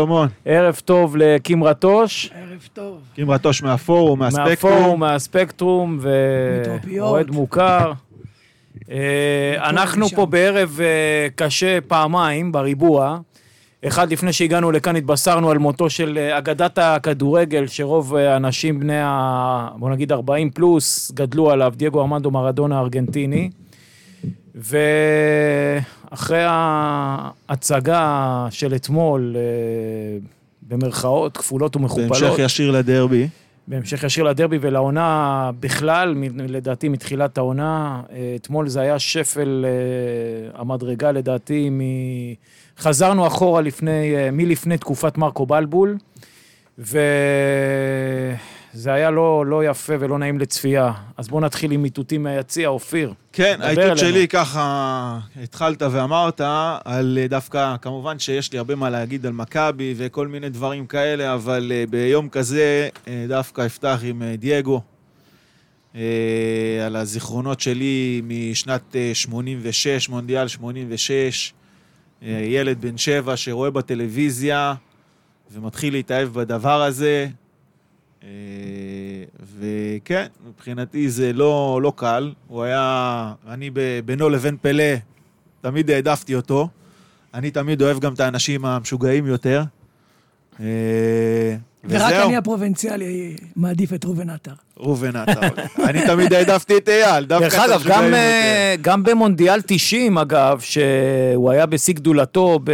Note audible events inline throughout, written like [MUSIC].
שלומון. ערב טוב לקים רטוש, ערב טוב. קים רטוש מהפורום, מהספקטרום. מהפורום, מהספקטרום. ואוהד מוכר. אה, אנחנו. פה בערב אה, קשה פעמיים בריבוע. אחד, לפני שהגענו לכאן התבשרנו על מותו של אה, אגדת הכדורגל, שרוב האנשים בני ה... בוא נגיד 40 פלוס גדלו עליו, דייגו ארמנדו מרדונה הארגנטיני. ואחרי ההצגה של אתמול, אה, במרכאות כפולות ומכופלות, בהמשך ישיר לדרבי. בהמשך ישיר לדרבי ולעונה בכלל, לדעתי מתחילת העונה, אה, אתמול זה היה שפל אה, המדרגה לדעתי, מ... חזרנו אחורה לפני, מלפני תקופת מרקו בלבול, וזה היה לא, לא יפה ולא נעים לצפייה. אז בואו נתחיל עם איתותים מהיציע, אופיר. כן, האיתות. שלי ככה, התחלת ואמרת, על אה, דווקא, כמובן שיש לי הרבה מה להגיד על מכבי וכל מיני דברים כאלה, אבל אה, ביום כזה אה, דווקא אפתח עם דייגו. על הזיכרונות שלי משנת אה, 86, מונדיאל 86. אה, ילד בן שבע שרואה בטלוויזיה ומתחיל להתאהב בדבר הזה. אה, וכן, מבחינתי זה לא, לא קל. הוא היה, אני ב- בינו לבין פלא, תמיד העדפתי אותו. אני תמיד אוהב גם את האנשים המשוגעים יותר. אה, ורק וזהו, אני הפרובינציאלי מעדיף את ראובן עטר. ראובן עטר. אני תמיד העדפתי את אייל, דווקא דרך את אגב, המשוגעים גם, יותר. אה, גם במונדיאל 90, אגב, שהוא היה בשיא גדולתו ב-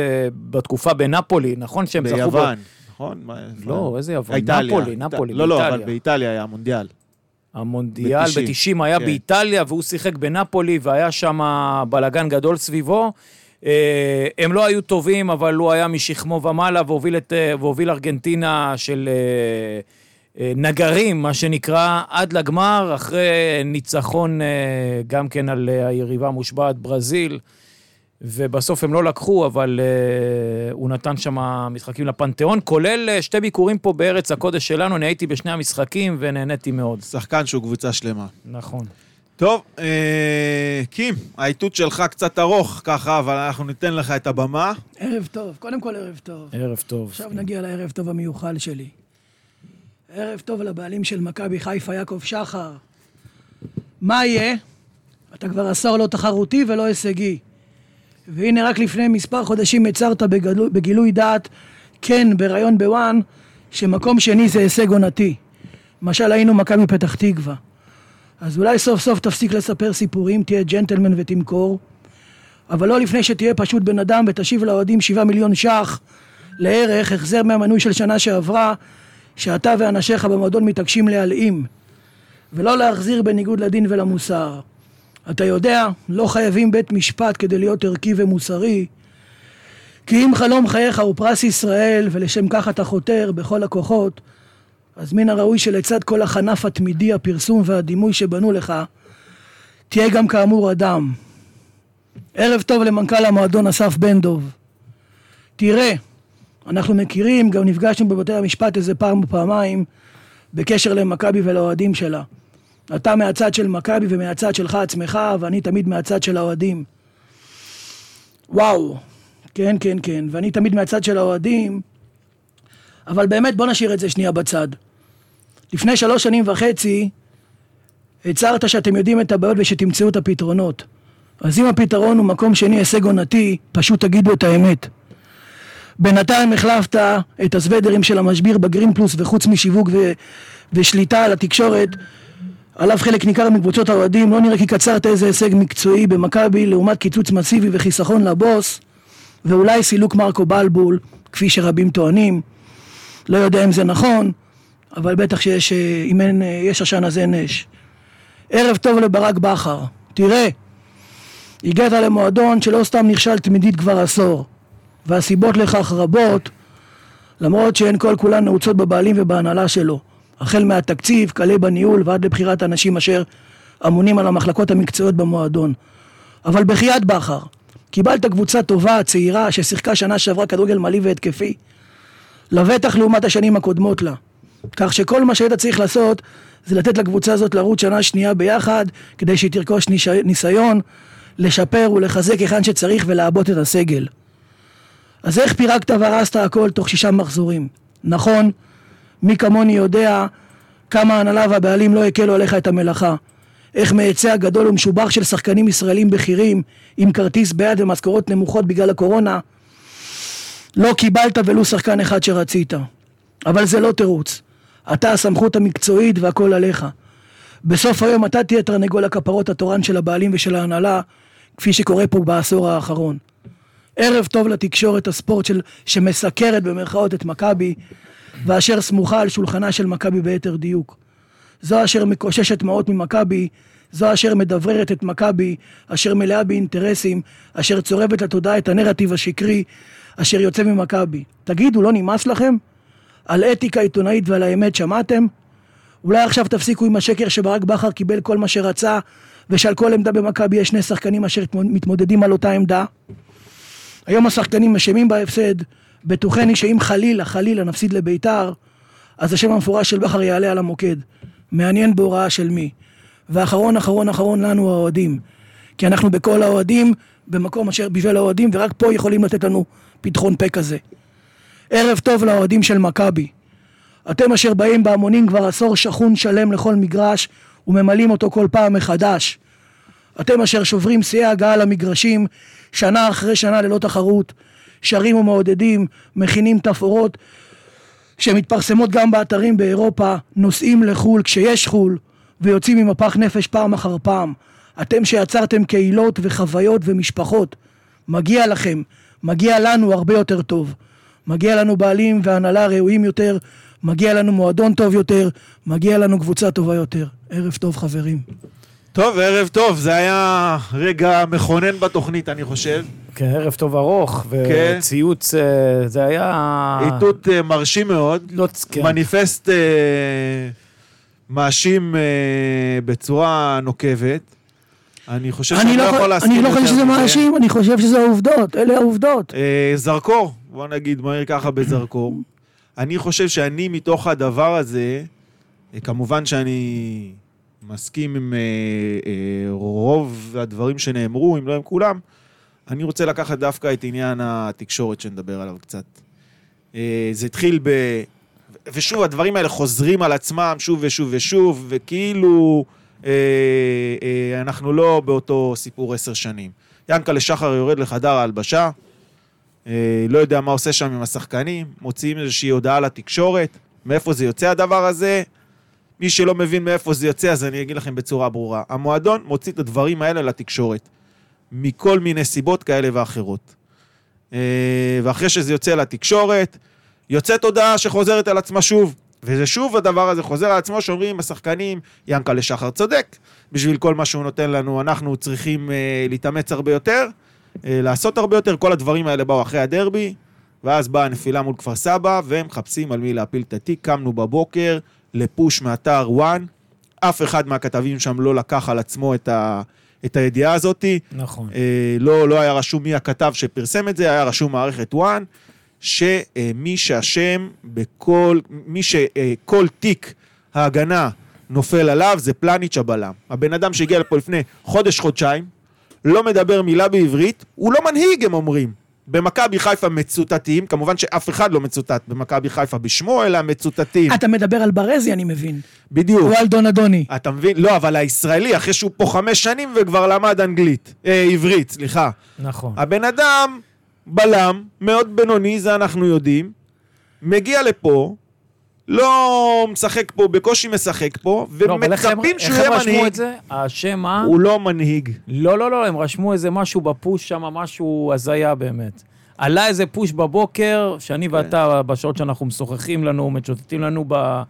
בתקופה בנפולי, נכון שהם זכו? ביוון, נכון? לא, איזה יוון? נפולי, נפולי, לא, לא, אבל באיטליה. באיטליה היה מונדיאל. המונדיאל 90, ב-90 היה כן. באיטליה, והוא שיחק בנפולי, והיה שם בלאגן גדול סביבו. אה, הם לא היו טובים, אבל הוא היה משכמו ומעלה, והוביל, את, אה, והוביל ארגנטינה של אה, נגרים, מה שנקרא, עד לגמר, אחרי ניצחון גם כן על היריבה המושבעת ברזיל. ובסוף הם לא לקחו, אבל uh, הוא נתן שם משחקים לפנתיאון, כולל uh, שתי ביקורים פה בארץ הקודש שלנו, אני הייתי בשני המשחקים ונהניתי מאוד. שחקן שהוא קבוצה שלמה. נכון. טוב, אה, קים, האיתות שלך קצת ארוך ככה, אבל אנחנו ניתן לך את הבמה. ערב טוב, קודם כל ערב טוב. ערב טוב. עכשיו נגיע לערב טוב המיוחל שלי. ערב טוב לבעלים של מכבי חיפה, יעקב שחר. מה יהיה? אתה כבר עשור לא תחרותי ולא הישגי. והנה רק לפני מספר חודשים הצהרת בגילוי דעת, כן, בריאיון בוואן, שמקום שני זה הישג עונתי. למשל היינו מכבי פתח תקווה. אז אולי סוף סוף תפסיק לספר סיפורים, תהיה ג'נטלמן ותמכור. אבל לא לפני שתהיה פשוט בן אדם ותשיב לאוהדים שבעה מיליון ש"ח לערך, החזר מהמנוי של שנה שעברה, שאתה ואנשיך במועדון מתעקשים להלאים, ולא להחזיר בניגוד לדין ולמוסר. אתה יודע, לא חייבים בית משפט כדי להיות ערכי ומוסרי, כי אם חלום חייך הוא פרס ישראל, ולשם כך אתה חותר בכל הכוחות, אז מן הראוי שלצד כל הכנף התמידי, הפרסום והדימוי שבנו לך, תהיה גם כאמור אדם. ערב טוב למנכ"ל המועדון אסף בן דב. תראה, אנחנו מכירים, גם נפגשנו בבתי המשפט איזה פעם או פעמיים בקשר למכבי ולאוהדים שלה. אתה מהצד של מכבי ומהצד שלך עצמך, ואני תמיד מהצד של האוהדים. וואו, כן, כן, כן, ואני תמיד מהצד של האוהדים, אבל באמת בוא נשאיר את זה שנייה בצד. לפני שלוש שנים וחצי הצהרת שאתם יודעים את הבעיות ושתמצאו את הפתרונות. אז אם הפתרון הוא מקום שני הישג עונתי, פשוט תגידו את האמת. בינתיים החלפת את הסוודרים של המשביר בגרין פלוס וחוץ משיווק ו... ושליטה על התקשורת, עליו חלק ניכר מקבוצות האוהדים, לא נראה כי קצרת איזה הישג מקצועי במכבי לעומת קיצוץ מסיבי וחיסכון לבוס, ואולי סילוק מרקו בלבול, כפי שרבים טוענים. לא יודע אם זה נכון, אבל בטח שיש, אה, אם אין, אה, יש עשן אז אין אש. ערב טוב לברק בכר. תראה, הגעת למועדון שלא סתם נכשל תמידית כבר עשור, והסיבות לכך רבות, למרות שהן כל כולן נעוצות בבעלים ובהנהלה שלו, החל מהתקציב, כלה בניהול ועד לבחירת האנשים אשר אמונים על המחלקות המקצועיות במועדון. אבל בחייאת בכר, קיבלת קבוצה טובה, צעירה, ששיחקה שנה שעברה כדורגל מלא והתקפי, לבטח לעומת השנים הקודמות לה. כך שכל מה שהיית צריך לעשות זה לתת לקבוצה הזאת לרוץ שנה שנייה ביחד כדי שהיא תרכוש ניסיון, לשפר ולחזק היכן שצריך ולעבות את הסגל. אז איך פירקת והרסת הכל תוך שישה מחזורים? נכון, מי כמוני יודע כמה ההנהלה והבעלים לא הקלו עליך את המלאכה. איך מהיצע גדול ומשובח של שחקנים ישראלים בכירים עם כרטיס ביד ומשכורות נמוכות בגלל הקורונה לא קיבלת ולו שחקן אחד שרצית. אבל זה לא תירוץ. אתה הסמכות המקצועית והכל עליך. בסוף היום אתה תהיה תרנגול הכפרות התורן של הבעלים ושל ההנהלה, כפי שקורה פה בעשור האחרון. ערב טוב לתקשורת הספורט של, שמסקרת במרכאות את מכבי, ואשר סמוכה על שולחנה של מכבי ביתר דיוק. זו אשר מקוששת מעות ממכבי, זו אשר מדבררת את מכבי, אשר מלאה באינטרסים, אשר צורבת לתודעה את הנרטיב השקרי, אשר יוצא ממכבי. תגידו, לא נמאס לכם? על אתיקה עיתונאית ועל האמת שמעתם? אולי עכשיו תפסיקו עם השקר שברק בכר קיבל כל מה שרצה, ושעל כל עמדה במכבי יש שני שחקנים אשר מתמודדים על אותה עמדה? היום השחקנים אשמים בהפסד, בטוחני שאם חלילה, חלילה נפסיד לביתר, אז השם המפורש של בכר יעלה על המוקד. מעניין בהוראה של מי. ואחרון אחרון אחרון לנו האוהדים. כי אנחנו בכל האוהדים, במקום אשר בשביל האוהדים, ורק פה יכולים לתת לנו פתחון פה כזה. ערב טוב לאוהדים של מכבי. אתם אשר באים בהמונים כבר עשור שכון שלם לכל מגרש וממלאים אותו כל פעם מחדש. אתם אשר שוברים שיאי הגעה למגרשים שנה אחרי שנה ללא תחרות, שרים ומעודדים, מכינים תפאורות שמתפרסמות גם באתרים באירופה, נוסעים לחו"ל כשיש חו"ל ויוצאים עם מפח נפש פעם אחר פעם. אתם שיצרתם קהילות וחוויות ומשפחות, מגיע לכם, מגיע לנו הרבה יותר טוב. מגיע לנו בעלים והנהלה ראויים יותר, מגיע לנו מועדון טוב יותר, מגיע לנו קבוצה טובה יותר. ערב טוב חברים. טוב, ערב טוב, זה היה רגע מכונן בתוכנית, אני חושב. כן, ערב טוב ארוך, כן. וציוץ, אה, זה היה... איתות אה, מרשים מאוד, לא, כן. מניפסט אה, מאשים בצורה נוקבת. אני חושב אני שאני לא לא יכול להסכים אני לא חושב שזה. מאשים, אני חושב שזה העובדות, אלה העובדות. זרקור, בוא נגיד מהר ככה בזרקור. אני חושב שאני מתוך הדבר הזה, כמובן שאני מסכים עם רוב הדברים שנאמרו, אם לא עם כולם, אני רוצה לקחת דווקא את עניין התקשורת שנדבר עליו קצת. אה, זה התחיל ב... ושוב, הדברים האלה חוזרים על עצמם שוב ושוב ושוב, וכאילו אה, אה, אנחנו לא באותו סיפור עשר שנים. ינקלה שחר יורד לחדר ההלבשה, אה, לא יודע מה עושה שם עם השחקנים, מוציאים איזושהי הודעה לתקשורת, מאיפה זה יוצא הדבר הזה. מי שלא מבין מאיפה זה יוצא, אז אני אגיד לכם בצורה ברורה. המועדון מוציא את הדברים האלה לתקשורת, מכל מיני סיבות כאלה ואחרות. אה, ואחרי שזה יוצא לתקשורת, יוצאת הודעה שחוזרת על עצמה שוב. וזה שוב הדבר הזה חוזר על עצמו, שאומרים השחקנים, ינקלה שחר צודק, בשביל כל מה שהוא נותן לנו, אנחנו צריכים אה, להתאמץ הרבה יותר, אה, לעשות הרבה יותר, כל הדברים האלה באו אחרי הדרבי, ואז באה הנפילה מול כפר סבא, והם מחפשים על מי להפיל את התיק, קמנו בבוקר לפוש מאתר וואן, אף אחד מהכתבים שם לא לקח על עצמו את, ה, את הידיעה הזאתי, נכון. אה, לא, לא היה רשום מי הכתב שפרסם את זה, היה רשום מערכת וואן, שמי שאשם בכל, מי שכל תיק ההגנה נופל עליו זה פלניץ' הבלם. הבן אדם שהגיע לפה לפני חודש-חודשיים, לא מדבר מילה בעברית, הוא לא מנהיג, הם אומרים. במכבי חיפה מצוטטים, כמובן שאף אחד לא מצוטט במכבי חיפה בשמו, אלא מצוטטים. אתה מדבר על ברזי, אני מבין. בדיוק. או על דון אדוני. אתה מבין? לא, אבל הישראלי, אחרי שהוא פה חמש שנים וכבר למד אנגלית. אה, עברית, סליחה. נכון. הבן אדם, בלם, מאוד בינוני, זה אנחנו יודעים, מגיע לפה, לא משחק פה, בקושי משחק פה, ומצפים שהוא איך הם יהיה רשמו מנהיג. את זה? השם ה... הוא לא מנהיג. לא, לא, לא, הם רשמו איזה משהו בפוש שם, משהו הזיה באמת. עלה איזה פוש בבוקר, שאני ואתה, בשעות שאנחנו משוחחים לנו, מצ'וטטים לנו ב...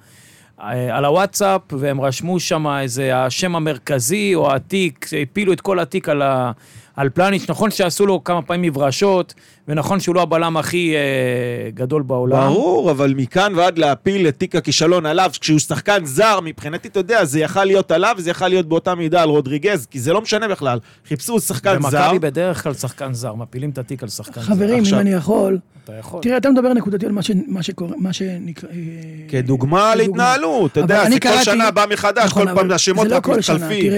אה, על הוואטסאפ, והם רשמו שם איזה השם המרכזי או העתיק, הפילו את כל התיק על, ה... על פלניץ'. נכון שעשו לו כמה פעמים מברשות, ונכון שהוא לא הבלם הכי אה, גדול בעולם. ברור, אבל מכאן ועד להפיל את תיק הכישלון עליו, כשהוא שחקן זר, מבחינתי, אתה יודע, זה יכל להיות עליו, וזה יכל להיות באותה מידה על רודריגז, כי זה לא משנה בכלל. חיפשו שחקן זר. במכבי בדרך כלל שחקן זר, מפילים את התיק על שחקן זר. חברים, אם אני יכול, אתה יכול. תראה, אתה מדבר נקודתי על מה ש- מה שקורה, מה שנקרא... אה, כדוגמה להתנהלות, אתה יודע, זה כל שנה בא מחדש, נכון, כל פעם השמות זה לא רק כל שנה, מתחלפים.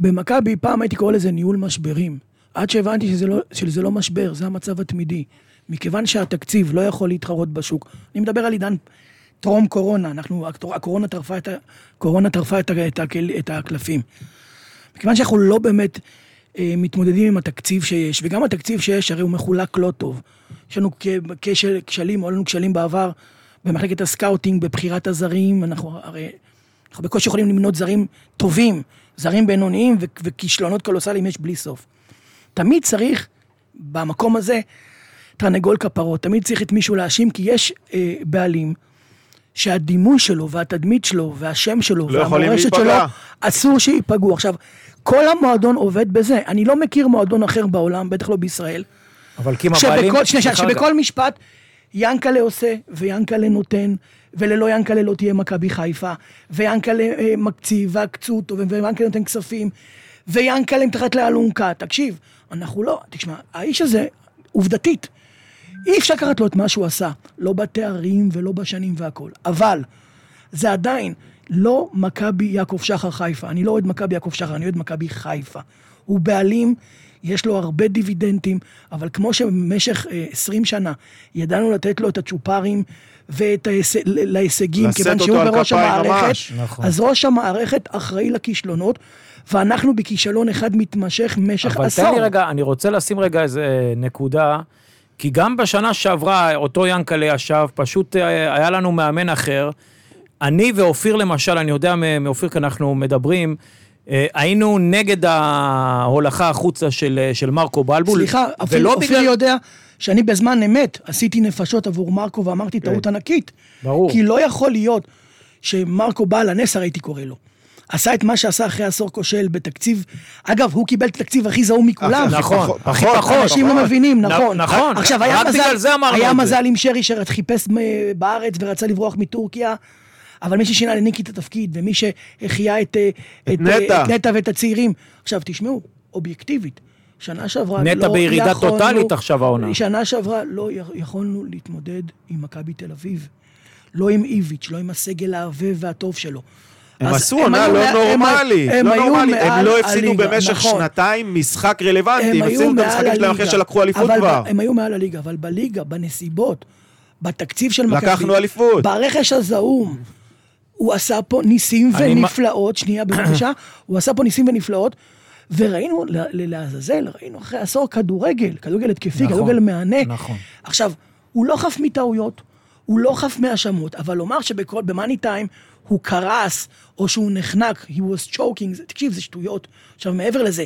במכבי פעם הייתי קורא לזה ניהול משברים. עד שהבנתי שזה לא, שזה לא משבר, זה המצב התמידי. מכיוון שהתקציב לא יכול להתחרות בשוק, אני מדבר על עידן טרום קורונה, אנחנו, הקורונה טרפה את, הקורונה טרפה את, את, את הקלפים. מכיוון שאנחנו לא באמת אה, מתמודדים עם התקציב שיש, וגם התקציב שיש, הרי הוא מחולק לא טוב. יש לנו כשל, כשלים, או לנו כשלים בעבר במחלקת הסקאוטינג, בבחירת הזרים, אנחנו הרי, אנחנו בקושי יכולים למנות זרים טובים, זרים בינוניים ו- וכישלונות קולוסליים יש בלי סוף. תמיד צריך, במקום הזה, תרנגול כפרות, תמיד צריך את מישהו להאשים, כי יש אה, בעלים שהדימוי שלו והתדמית שלו והשם שלו לא והמורשת שלו. אסור שייפגעו. עכשיו, כל המועדון עובד בזה. אני לא מכיר מועדון אחר בעולם, בטח לא בישראל, אבל כי אם הבעלים... שבכל. שבכל משפט ינקלה עושה ויאנקלה נותן, וללא ינקלה לא תהיה מכבי חיפה, ויאנקלה אה, מקציב והקצות, ויאנקלה נותן כספים, ויאנקלה מתחת לאלונקה. תקשיב, אנחנו לא, תשמע, האיש הזה, עובדתית, אי אפשר לקחת לו את מה שהוא עשה, לא בתארים ולא בשנים והכול, אבל זה עדיין לא מכבי יעקב שחר חיפה. אני לא אוהד מכבי יעקב שחר, אני אוהד מכבי חיפה. הוא בעלים, יש לו הרבה דיבידנדים, אבל כמו שבמשך אה, 20 שנה ידענו לתת לו את הצ'ופרים ואת ההיש... ל- להישגים, לשאת כיוון שהוא בראש המערכת, ממש. נכון. אז ראש המערכת אחראי לכישלונות, ואנחנו בכישלון אחד מתמשך במשך אבל עשור. תן לי רגע, אני רוצה לשים רגע איזה נקודה, כי גם בשנה שעברה, אותו ינקלה ישב, פשוט אה, היה לנו מאמן אחר. אני ואופיר למשל, אני יודע מאופיר כי אנחנו מדברים, אה, היינו נגד ההולכה החוצה של, אה, של מרקו בלבול. סליחה, אופיר, ולא אופיר בגלל... יודע שאני בזמן אמת עשיתי נפשות עבור מרקו ואמרתי טעות ענקית. כן. ברור. כי לא יכול להיות שמרקו בעל הנסר הייתי קורא לו. עשה את מה שעשה אחרי עשור כושל בתקציב, אגב, הוא קיבל את התקציב הכי זעום מכולם. הכי נכון, הכי פחות, פחות. אנשים לא מבינים, נכון. נכון, עכשיו, היה מזל, היה את. מזל עם שרי שחיפש מ- בארץ ורצה לברוח מטורקיה, אבל מי ששינה לניקי את התפקיד, ומי שהחיה את, אה, את אה, נטע. את נטע ואת הצעירים. עכשיו, תשמעו, אובייקטיבית, שנה שעברה נטע לא בירידה יכולנו- טוטאלית עכשיו העונה. שנה שעברה לא יכולנו להתמודד עם מכבי תל אביב. לא עם איביץ', לא עם הסגל הערבה והטוב שלו. הם עשו עונה לא נורמלית, הם לא היו נורמלית. מעל הם לא הפסידו הליגה, במשך נכון. שנתיים משחק רלוונטי, הם הפסידו את המשחקים שלהם אחרי. שלקחו אליפות כבר. הם היו מעל הליגה, אבל בליגה, בנסיבות, בתקציב של מכבי... לקחנו אליפות. ברכש הזעום. הוא עשה פה ניסים ונפלאות, שנייה בבקשה, הוא עשה פה ניסים ונפלאות, וראינו, לעזאזל, ראינו אחרי עשור כדורגל, כדורגל התקפי, נכון, כדורגל מהנה. נכון. עכשיו, הוא לא חף מטעויות, הוא לא חף מהאשמות, אבל לומר שבמאני טיים הוא קרס, או שהוא נחנק, he was choking, זה- תקשיב, זה שטויות. עכשיו, מעבר לזה,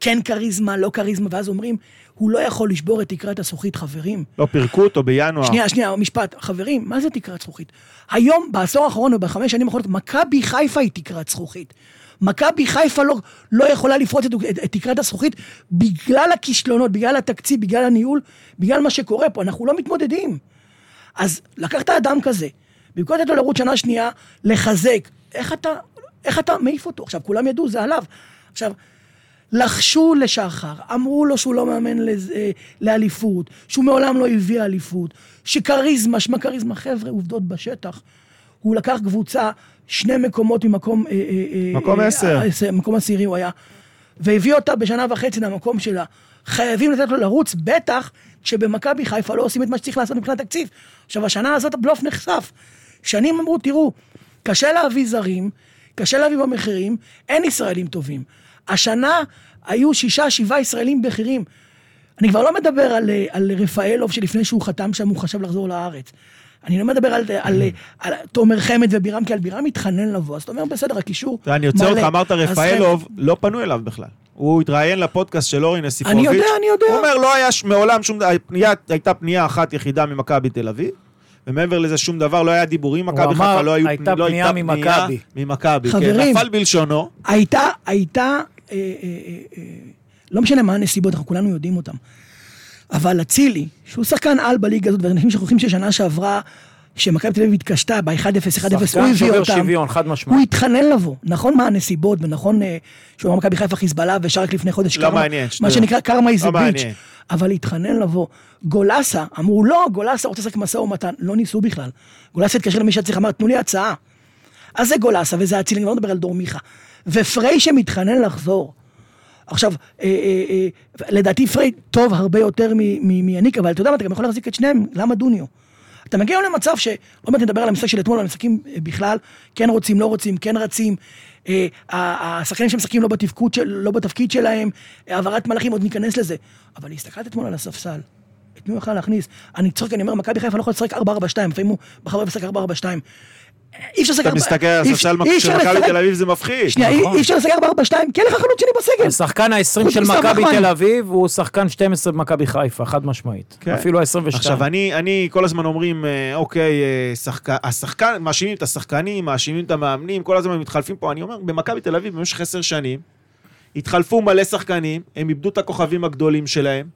כן כריזמה, לא כריזמה, ואז אומרים, הוא לא יכול לשבור את תקרת הזכוכית, חברים. לא, פירקו אותו בינואר. שנייה, שנייה, משפט. חברים, מה זה תקרת זכוכית? היום, בעשור האחרון ובחמש שנים האחרונות, מכבי חיפה היא תקרת זכוכית. מכבי חיפה לא, לא יכולה לפרוץ את, את, את תקרת הזכוכית בגלל הכישלונות, בגלל התקציב, בגלל הניהול, בגלל מה שקורה פה. אנחנו לא מתמודדים. אז לקחת אדם כזה, במקום לתת לו לרוץ שנה שנייה, לחזק, איך אתה, איך אתה מעיף אותו? עכשיו, כולם ידעו, זה עליו. עכשיו, לחשו לשחר, אמרו לו שהוא לא מאמן לז- אה, לאליפות, שהוא מעולם לא הביא אליפות, שכריזמה, שמה כריזמה, חבר'ה, עובדות בשטח. הוא לקח קבוצה, שני מקומות ממקום... אה, אה, אה, מקום אה, עשר. אה, מקום עשירי הוא היה, והביא אותה בשנה וחצי למקום שלה. חייבים לתת לו לרוץ, בטח כשבמכבי חיפה לא עושים את מה שצריך לעשות מבחינת תקציב. עכשיו, השנה הזאת הבלוף נחשף. שנים אמרו, תראו, קשה להביא זרים, קשה להביא במחירים, אין ישראלים טובים. השנה היו שישה, שבעה ישראלים בכירים. אני כבר לא מדבר על, אה, על רפאלוב שלפני שהוא חתם שם הוא חשב לחזור לארץ. אני לא מדבר על, על, על, על תומר חמד ובירם, כי על בירם מתחנן לבוא, אז אתה אומר, בסדר, הקישור יודע, אני עוצר אותך, מלא. אמרת רפאלוב, לא פנו אליו בכלל. הוא התראיין לפודקאסט של אורן יסיפוביץ'. אני יודע, אני יודע. הוא אומר, לא היה ש- מעולם שום דבר, הייתה פנייה אחת יחידה ממכבי תל אביב, ומעבר לזה שום דבר, לא היה דיבורים, מכבי אמר, חיפה לא היו... הייתה לא פנייה ממכבי. ממכבי, כן, חברים. נפל בלשונו. הייתה, הייתה, אה, אה, אה, אה, לא משנה מה הנסיבות, אנחנו כולנו יודעים אותן. אבל אצילי, שהוא שחקן על בליגה הזאת, ואנשים שוכחים ששנה שעברה, שמכבי תל אביב התקשתה ב-1-0, 1-0, הוא שחקן הביא שובר אותם. שוויון, חד הוא משמעית. התחנן לבוא, נכון מה הנסיבות, ונכון אה, שהוא אמר מכבי חיפה חיזבאללה, וישר רק לפני חודש לא קרמה, מעניין, מה. שנקרא קרמה איזה לא ביץ'. אבל התחנן לבוא. גולסה, אמרו לא, גולסה רוצה לשחק משא ומתן, לא ניסו בכלל. גולסה התקשר למי שצריך, אמר, תנו לי הצעה. אז זה גולסה וזה אצילי, אני לא מדבר על דור מיכה. ופריי שמתחנן לחזור. עכשיו, אה, אה, אה, לדעתי פרייד טוב הרבה יותר מניק, אבל אתה יודע מה, אתה גם יכול להחזיק את שניהם, למה דוניו? אתה מגיע היום למצב ש... עוד מעט נדבר על המשחק של אתמול, על המשחקים אה, בכלל, כן רוצים, לא רוצים, כן רצים. אה, השחקנים שמשחקים לא, בתפקוד של, לא בתפקיד שלהם, העברת מהלכים, עוד ניכנס לזה. אבל הסתכלת אתמול על הספסל, את מי הוא יכול להכניס? אני צוחק, אני אומר, מכבי חיפה לא יכול לשחק 4-4-2, לפעמים הוא בחר לשחק 4-4-2. אי אפשר לשחק... אתה מסתכל על הספסל של מכבי תל אביב, זה מפחיד. שנייה, אי- נכון. אפשר לשחק 4-4-2, כי אין לך חלוץ שני בסגל. השחקן ה-20 חוץ של מכבי. תל אביב הוא שחקן 12 במכבי חיפה, חד משמעית. כן. אפילו ה-22. עכשיו, אני, אני כל הזמן אומרים, אה, אוקיי, אה, שחק... השחקן, מאשימים את השחקנים, מאשימים את המאמנים, כל הזמן הם מתחלפים פה. אני אומר, במכבי תל אביב במשך עשר שנים, התחלפו מלא שחקנים, הם איבדו את הכוכבים הגדולים שלהם,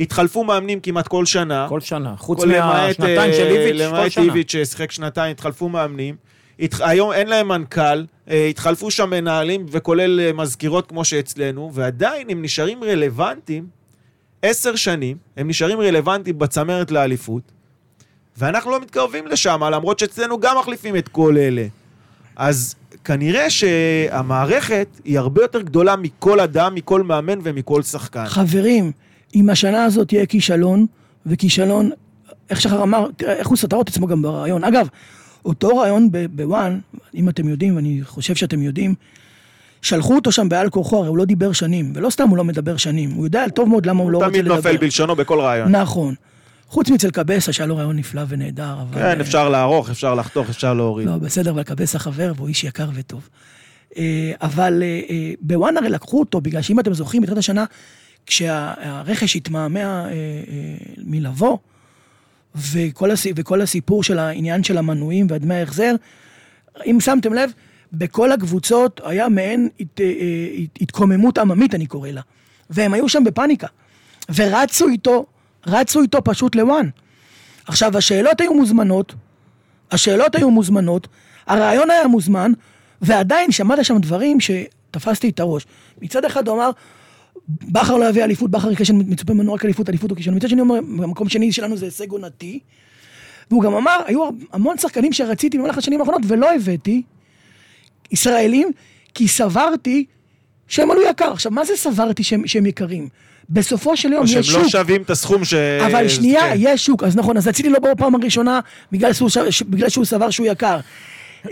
התחלפו מאמנים כמעט כל שנה. כל שנה. חוץ למעט, מהשנתיים של אה, איביץ', כל למעט שנה. איביץ' ששיחק שנתיים, התחלפו מאמנים. התח... היום אין להם מנכ"ל, אה, התחלפו שם מנהלים, וכולל אה, מזכירות כמו שאצלנו, ועדיין הם נשארים רלוונטיים, עשר שנים, הם נשארים רלוונטיים בצמרת לאליפות, ואנחנו לא מתקרבים לשם, למרות שאצלנו גם מחליפים את כל אלה. אז כנראה שהמערכת היא הרבה יותר גדולה מכל אדם, מכל מאמן ומכל שחקן. חברים, אם השנה הזאת תהיה כישלון, וכישלון, איך שחר אמר, תראה, איך הוא סתר את עצמו גם ברעיון. אגב, אותו רעיון בוואן, אם אתם יודעים, ואני חושב שאתם יודעים, שלחו אותו שם בעל כורחו, הרי הוא לא דיבר שנים, ולא סתם הוא לא מדבר שנים, הוא יודע טוב מאוד למה הוא לא רוצה תמיד לדבר. נופל בלשונו בכל רעיון. נכון. חוץ מאצל קבסה, שהיה לו רעיון נפלא ונהדר, אבל... כן, אה, אפשר לערוך, אפשר לחתוך, אפשר להוריד. לא, בסדר, אבל קבסה חבר, והוא איש יקר וטוב. אה, אבל אה, בוואן הרי לקחו אותו, בגלל שאם אתם זוכרים, בתחילת השנה, כשהרכש התמהמה אה, אה, מלבוא, וכל, הס... וכל הסיפור של העניין של המנויים והדמי ההחזר, אם שמתם לב, בכל הקבוצות היה מעין. אה, הת... התקוממות עממית, אני קורא לה. והם היו שם בפאניקה. ורצו איתו, רצו איתו פשוט לוואן. עכשיו, השאלות היו מוזמנות, השאלות היו מוזמנות, הרעיון היה מוזמן, ועדיין שמעת שם דברים שתפסתי את הראש. מצד אחד הוא אמר, בכר לא יביא אליפות, בכר יקרה מצופה ממנו רק אליפות, אליפות או כישלון. מצד שני הוא במקום שני שלנו זה הישג עונתי. והוא גם אמר, היו המון שחקנים שרציתי במהלך השנים האחרונות ולא הבאתי, ישראלים, כי סברתי שהם עלו יקר. עכשיו, מה זה סברתי שהם, שהם יקרים? בסופו של יום או יש שהם שוק. לא שווים את הסכום ש... אבל שנייה, כן. יש שוק, אז נכון, אז אצילי לא בא בפעם הראשונה בגלל שהוא, ש- בגלל שהוא סבר שהוא יקר.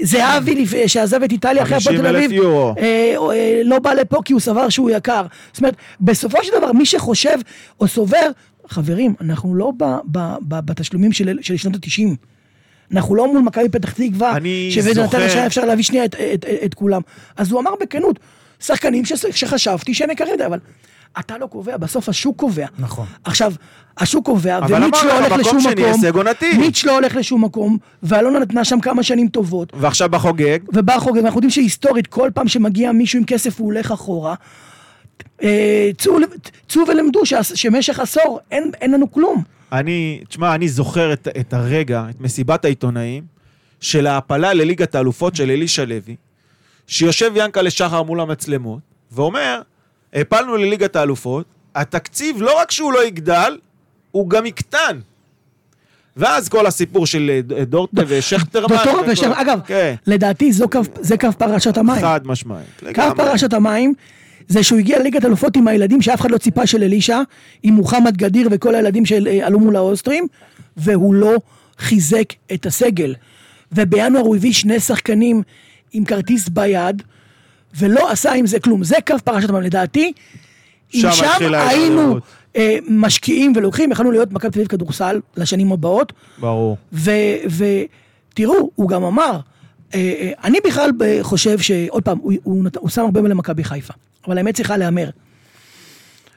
זהבי, שעזב את איטליה אחרי הפועל תל 50,000 אביב. אה, אה, לא בא לפה כי הוא סבר שהוא יקר. זאת אומרת, בסופו של דבר, מי שחושב או סובר, חברים, אנחנו לא ב, ב, ב, בתשלומים של, של שנות ה-90. אנחנו לא מול מכבי פתח תקווה, זוכר- שהיה אפשר להביא שנייה את, את, את, את כולם. אז הוא אמר בכנות, שחקנים ש, שחשבתי שהם יקרים, אבל אתה לא קובע, בסוף השוק קובע. נכון. עכשיו, השוק קובע, ומיץ' לא לך, הולך לשום מקום. מיץ' לא הולך לשום מקום, ואלונה נתנה שם כמה שנים טובות, ועכשיו בחוגג, ובא חוגג, ואנחנו יודעים שהיסטורית, כל פעם שמגיע מישהו עם כסף הוא הולך אחורה. אה, צאו, צאו ולמדו שמשך עשור אין, אין לנו כלום. אני, תשמע, אני זוכר את, את הרגע, את מסיבת העיתונאים, של ההעפלה לליגת האלופות של אלישע לוי, שיושב ינקלה שחר מול המצלמות, ואומר, העפלנו לליגת האלופות, התקציב לא רק שהוא לא יגדל, הוא גם יקטן. ואז כל הסיפור של אה, דורטה ושכטרמן. וכל- ושם, אגב, כן, לדעתי קו, זה קו פרשת המים. חד משמעית. קו. פרשת המים זה שהוא הגיע לליגת אלופות עם הילדים שאף אחד לא ציפה של אלישע, עם מוחמד גדיר וכל הילדים שעלו מול האוסטרים, והוא לא חיזק את הסגל. ובינואר הוא הביא שני שחקנים עם כרטיס ביד, ולא עשה עם זה כלום. זה קו פרשת המים. לדעתי, אם שם שם מתחילה היינו. אה, משקיעים ולוקחים, יכולנו להיות מכבי תל אביב כדורסל לשנים הבאות. ברור. ותראו, הוא גם אמר, אה, אה, אני בכלל ב- חושב שעוד פעם, הוא, הוא, נת- הוא שם הרבה למכבי חיפה, אבל האמת צריכה להיאמר.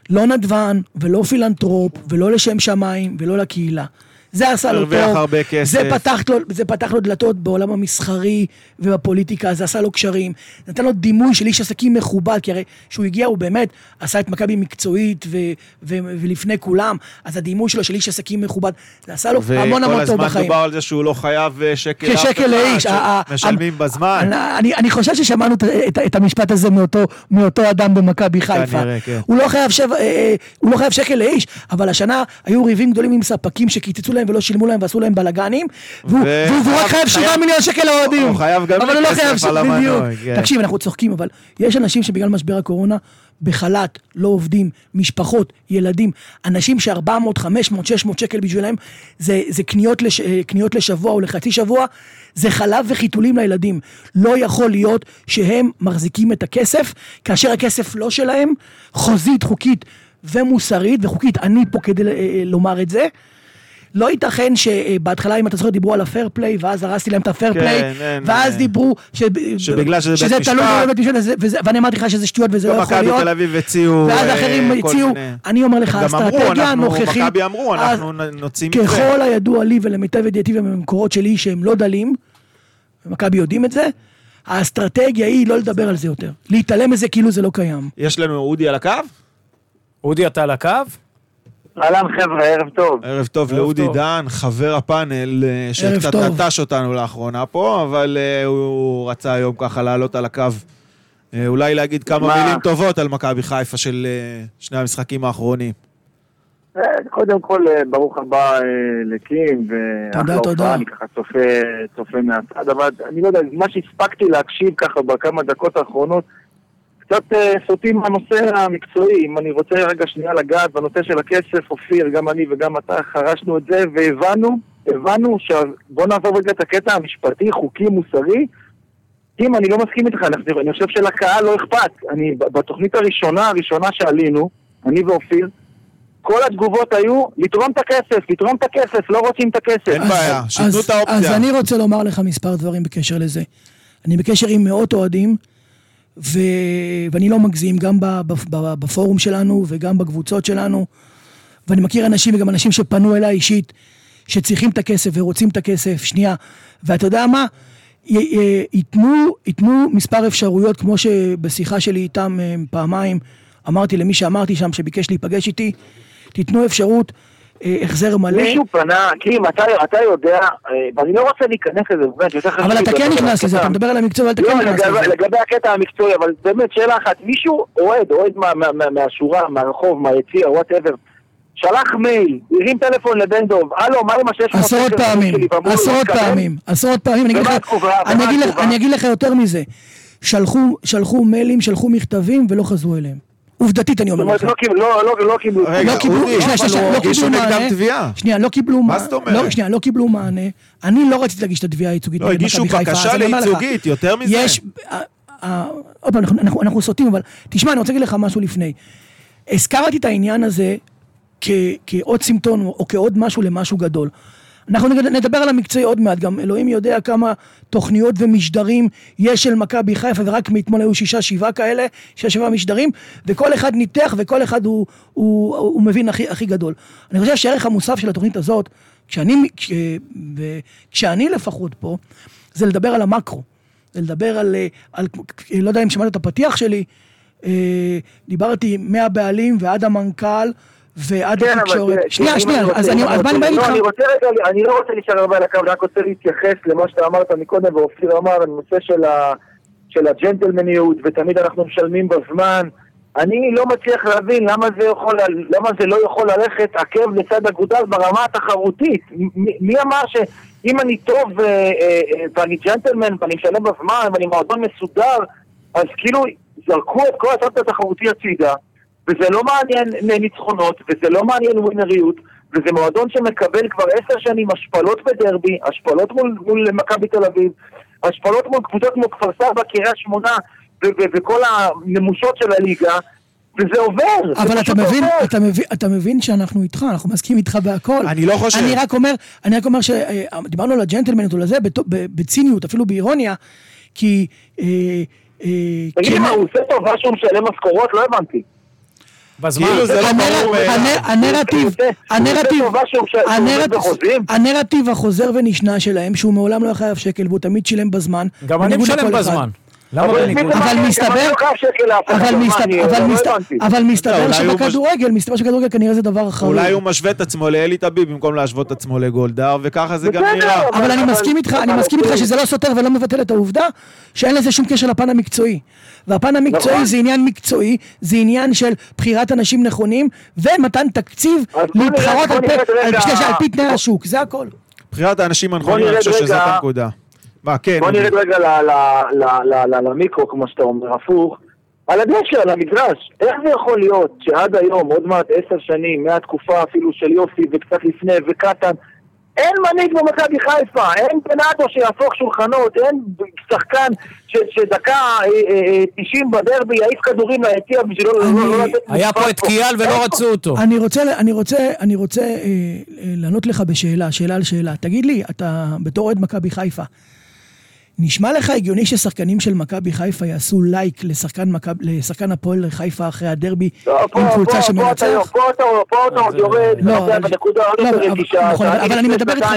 לא נדבן, ולא פילנטרופ, ולא לשם שמיים, ולא לקהילה. זה עשה לו טוב, הרבה כסף. זה פתח, לו, זה פתח לו דלתות בעולם המסחרי ובפוליטיקה, זה עשה לו קשרים, נתן לו דימוי של איש עסקים מכובד, כי הרי כשהוא הגיע הוא באמת עשה את מכבי מקצועית ו, ו, ולפני כולם, אז הדימוי שלו של איש עסקים מכובד, זה עשה לו המון המון טוב וכל הזמן בחיים. דובר על זה שהוא לא חייב אה, שקל כשקל אחד, לאיש. ה- בזמן. אני, אני חושב ששמענו את, את, את המשפט הזה מאותו, מאותו אדם במכבי חיפה. כנראה, כן. הוא, לא חייב אה, אה, הוא לא חייב שקל לאיש, אבל השנה היו ריבים גדולים עם ספקים שקיצצו להם להם ולא שילמו להם ועשו להם בלאגנים, והוא רק חייב- חייב 7 חייב- מיליון שקל לאוהדים. הוא חייב גם לא כסף ש- על המנוי, בדיוק. כן. תקשיב, אנחנו צוחקים, אבל יש אנשים שבגלל משבר הקורונה, בחל"ת, לא עובדים, משפחות, ילדים, אנשים ש-400, 500, 600 שקל בשבילם, זה, זה קניות, לש, אה, קניות לשבוע או לחצי שבוע, זה חלב וחיתולים לילדים. לא יכול להיות שהם מחזיקים את הכסף, כאשר הכסף לא שלהם, חוזית, חוקית ומוסרית, וחוקית, אני פה כדי אה, אה, לומר את זה. לא ייתכן שבהתחלה, אם אתה זוכר, דיברו על הפייר פליי, ואז הרסתי להם את הפייר כן, פליי, אין, ואז אה, דיברו ש... שבגלל שזה בית תלוי משפט. ואני אמרתי לך שזה שטויות וזה לא יכול להיות. מכבי תל אביב הציעו... ואז אה, אחרים הציעו, אני אומר לך, האסטרטגיה אנחנו- הנוכחית... מכבי אמרו, אנחנו נוציא מתווה. ככל הידוע לי ולמיטב ידיעתי וממקורות שלי שהם לא דלים, ומכבי יודעים את זה, האסטרטגיה היא לא לדבר על זה יותר. להתעלם מזה כאילו זה לא קיים. יש לנו אודי על הקו? אודי, אתה על הקו? אהלן חבר'ה, ערב טוב. ערב טוב לאודי. דן, חבר הפאנל, אה, שקצת. נטש אותנו לאחרונה פה, אבל אה, הוא רצה היום ככה לעלות על הקו. אה, אולי להגיד כמה מה? מילים טובות על מכבי חיפה של שני המשחקים האחרונים. קודם כל, ברוך הבא לקים, תודה, ואחלה תודה. הופעה, אני ככה צופה, צופה מהצד, אבל אני לא יודע, מה שהספקתי להקשיב ככה בכמה דקות האחרונות, קצת אה, סוטים מהנושא המקצועי, אם אני רוצה רגע שנייה לגעת בנושא של הכסף, אופיר, גם אני וגם אתה חרשנו את זה, והבנו, הבנו ש... בוא נעזוב רגע את הקטע המשפטי, חוקי, מוסרי, אם אני לא מסכים איתך, אני- אני חושב שלקהל לא אכפת. אני, בתוכנית הראשונה, הראשונה שעלינו, אני ואופיר, כל התגובות היו לתרום את הכסף, לתרום את הכסף, לא רוצים את הכסף. אין בעיה, שייתנו אז- את האופציה. אז אני רוצה לומר לך מספר דברים בקשר לזה. אני בקשר עם מאות אוהדים, ו... ואני לא מגזים, גם. בפורום שלנו וגם בקבוצות שלנו, ואני מכיר אנשים וגם אנשים שפנו אליי אישית, שצריכים את הכסף ורוצים את הכסף, שנייה, ואתה יודע מה? ייתנו, מספר אפשרויות, כמו שבשיחה שלי איתם אה, פעמיים, אמרתי למי שאמרתי שם, שביקש להיפגש איתי, תיתנו אפשרות החזר מלא. מישהו פנה, קים, אתה, אתה יודע, אה, ואני לא רוצה להיכנס לזה, באמת, יותר חשוב אבל אתה כן על נכנס לזה, אתה מדבר על המקצוע, אבל אתה לא, כן נכנס לזה. לגבי הקטע המקצועי, אבל באמת, שאלה אחת, מישהו אוהד, אוהד מה, מה, מה, מהשורה, מהרחוב, מהיציע, whatever, שלח מייל, הרים טלפון לבן דב, הלו, מה עם ה-600 עשרות פעמים, עשרות פעמים, עשרות פעמים, אני אגיד לך, יותר מזה, שלחו שלחו מיילים, שלחו מכתבים ולא חזרו אליהם. עובדתית אני זאת אומר אומרת, לך. לא קיבלו, לא, לא, לא קיבלו. רגע, לא קיבלו, לא לא הגישו קיבלו נגדם מענה. תביעה. שנייה, לא קיבלו מה מה- זאת אומרת? לא, שנייה, לא קיבלו מענה. אני לא רציתי להגיש את התביעה הייצוגית לא, הגישו בקשה לייצוגית, יותר מזה. יש... אה, אה, עוד פעם, אנחנו- סוטים, אבל תשמע, אני רוצה להגיד לך משהו לפני. הזכרתי את העניין הזה כעוד סימפטום או כעוד משהו למשהו גדול. אנחנו נדבר על המקצועי עוד מעט, גם אלוהים יודע כמה תוכניות ומשדרים יש של מכבי חיפה, ורק מאתמול היו שישה, שבעה כאלה, שישה, שבעה משדרים, וכל אחד ניתח וכל אחד הוא, הוא, הוא מבין הכי, הכי גדול. אני חושב שהערך המוסף של התוכנית הזאת, כשאני, כש, ו- כשאני לפחות פה, זה לדבר על המקרו. זה לדבר על, אה, על, לא יודע אם שמעת את הפתיח שלי, אה, דיברתי מהבעלים ועד המנכ"ל ועד כן, התקשורת. שנייה, שנייה, אני רוצה- אז אני, מה אני בא רוצה- להגיד לא, אני? רוצה רגע, אני לא רוצה להישאר הרבה על הקו, אני רק רוצה להתייחס למה שאתה אמרת מקודם, ואופיר אמר, הנושא של ה- של הג'נטלמניות, ותמיד אנחנו משלמים בזמן. אני לא מצליח להבין למה זה, יכול, למה זה לא יכול ללכת עקב לצד אגודל ברמה התחרותית. מ- מי אמר שאם אני טוב אה, אה, אה, ואני ג'נטלמן ואני משלם בזמן ואני מועדון מסודר, אז כאילו זרקו את כל הצד התחרותי הצידה, וזה לא מעניין ניצחונות, וזה לא מעניין ווינריות, וזה מועדון שמקבל כבר עשר שנים השפלות בדרבי, השפלות מול, מול מכבי תל אביב, השפלות מול קבוצות כמו כפר סבא, קריית שמונה, ו- ו- וכל הנמושות של הליגה, וזה עובר. זה אבל אתה פשוט מבין, עובר. אתה מבין, אתה מבין שאנחנו איתך, אנחנו מסכימים איתך בהכל. אני לא חושב. אני רק אומר, אני רק אומר שדיברנו על הג'נטלמנט ולזה בציניות, אפילו באירוניה, כי... אה, אה, תגיד לי כי- מה, הוא עושה טובה שהוא משלם משכורות? לא הבנתי. בזמן. כאילו זה לא ברור הנרטיב, הנרטיב, הנרטיב- החוזר ונשנה שלהם, שהוא מעולם לא היה חייב שקל והוא תמיד שילם בזמן. גם אני משלם. בזמן. למה אבל בניגוד? אבל? מסתבר-? אבל לא מסתבר שבכדורגל, מסתבר שבכדורגל כנראה זה דבר חריג. אולי הוא משווה את עצמו לאלי טביב במקום להשוות את עצמו לגולדהר, וככה זה גם נראה. אבל אני אבל- מסכים איתך, אני אבל מסכים איתך. שזה לא סותר ולא מבטל את העובדה שאין לזה שום קשר לפן המקצועי. והפן המקצועי נכון. זה עניין מקצועי, זה עניין של בחירת אנשים נכונים ומתן תקציב להתחרות על פי- תנאי השוק, זה הכל. בחירת האנשים הנכונים, אני חושב שזאת. הנקודה. מה, כן. בוא. נרד רגע למיקרו, כמו שאתה אומר, הפוך. על הדשא, על המגרש. איך זה יכול להיות שעד היום, עוד מעט עשר שנים, מהתקופה אפילו של יוסי וקצת לפני וקטן, אין מנהיג במכבי חיפה, אין בנאדו שיהפוך שולחנות, אין שחקן ש- שדקה אה, אה, אה, 90 בדרבי יעיף כדורים ליציע בשביל לא- אני- לא לא לתת היה פה את קיאל ולא רצו אותו. אני רוצה, אני רוצה, אני רוצה אה, אה, לענות לך בשאלה, שאלה על שאלה. תגיד לי, אתה בתור אוהד מכבי חיפה, נשמע לך הגיוני ששחקנים של מכבי חיפה יעשו לייק לשחקן, מכב, לשחקן הפועל חיפה אחרי הדרבי לא, עם קבוצה שמנצח? פה אתה יורד, לא, אבל- בנקודה לא, אבל-. נכון, אני מדבר איתך-.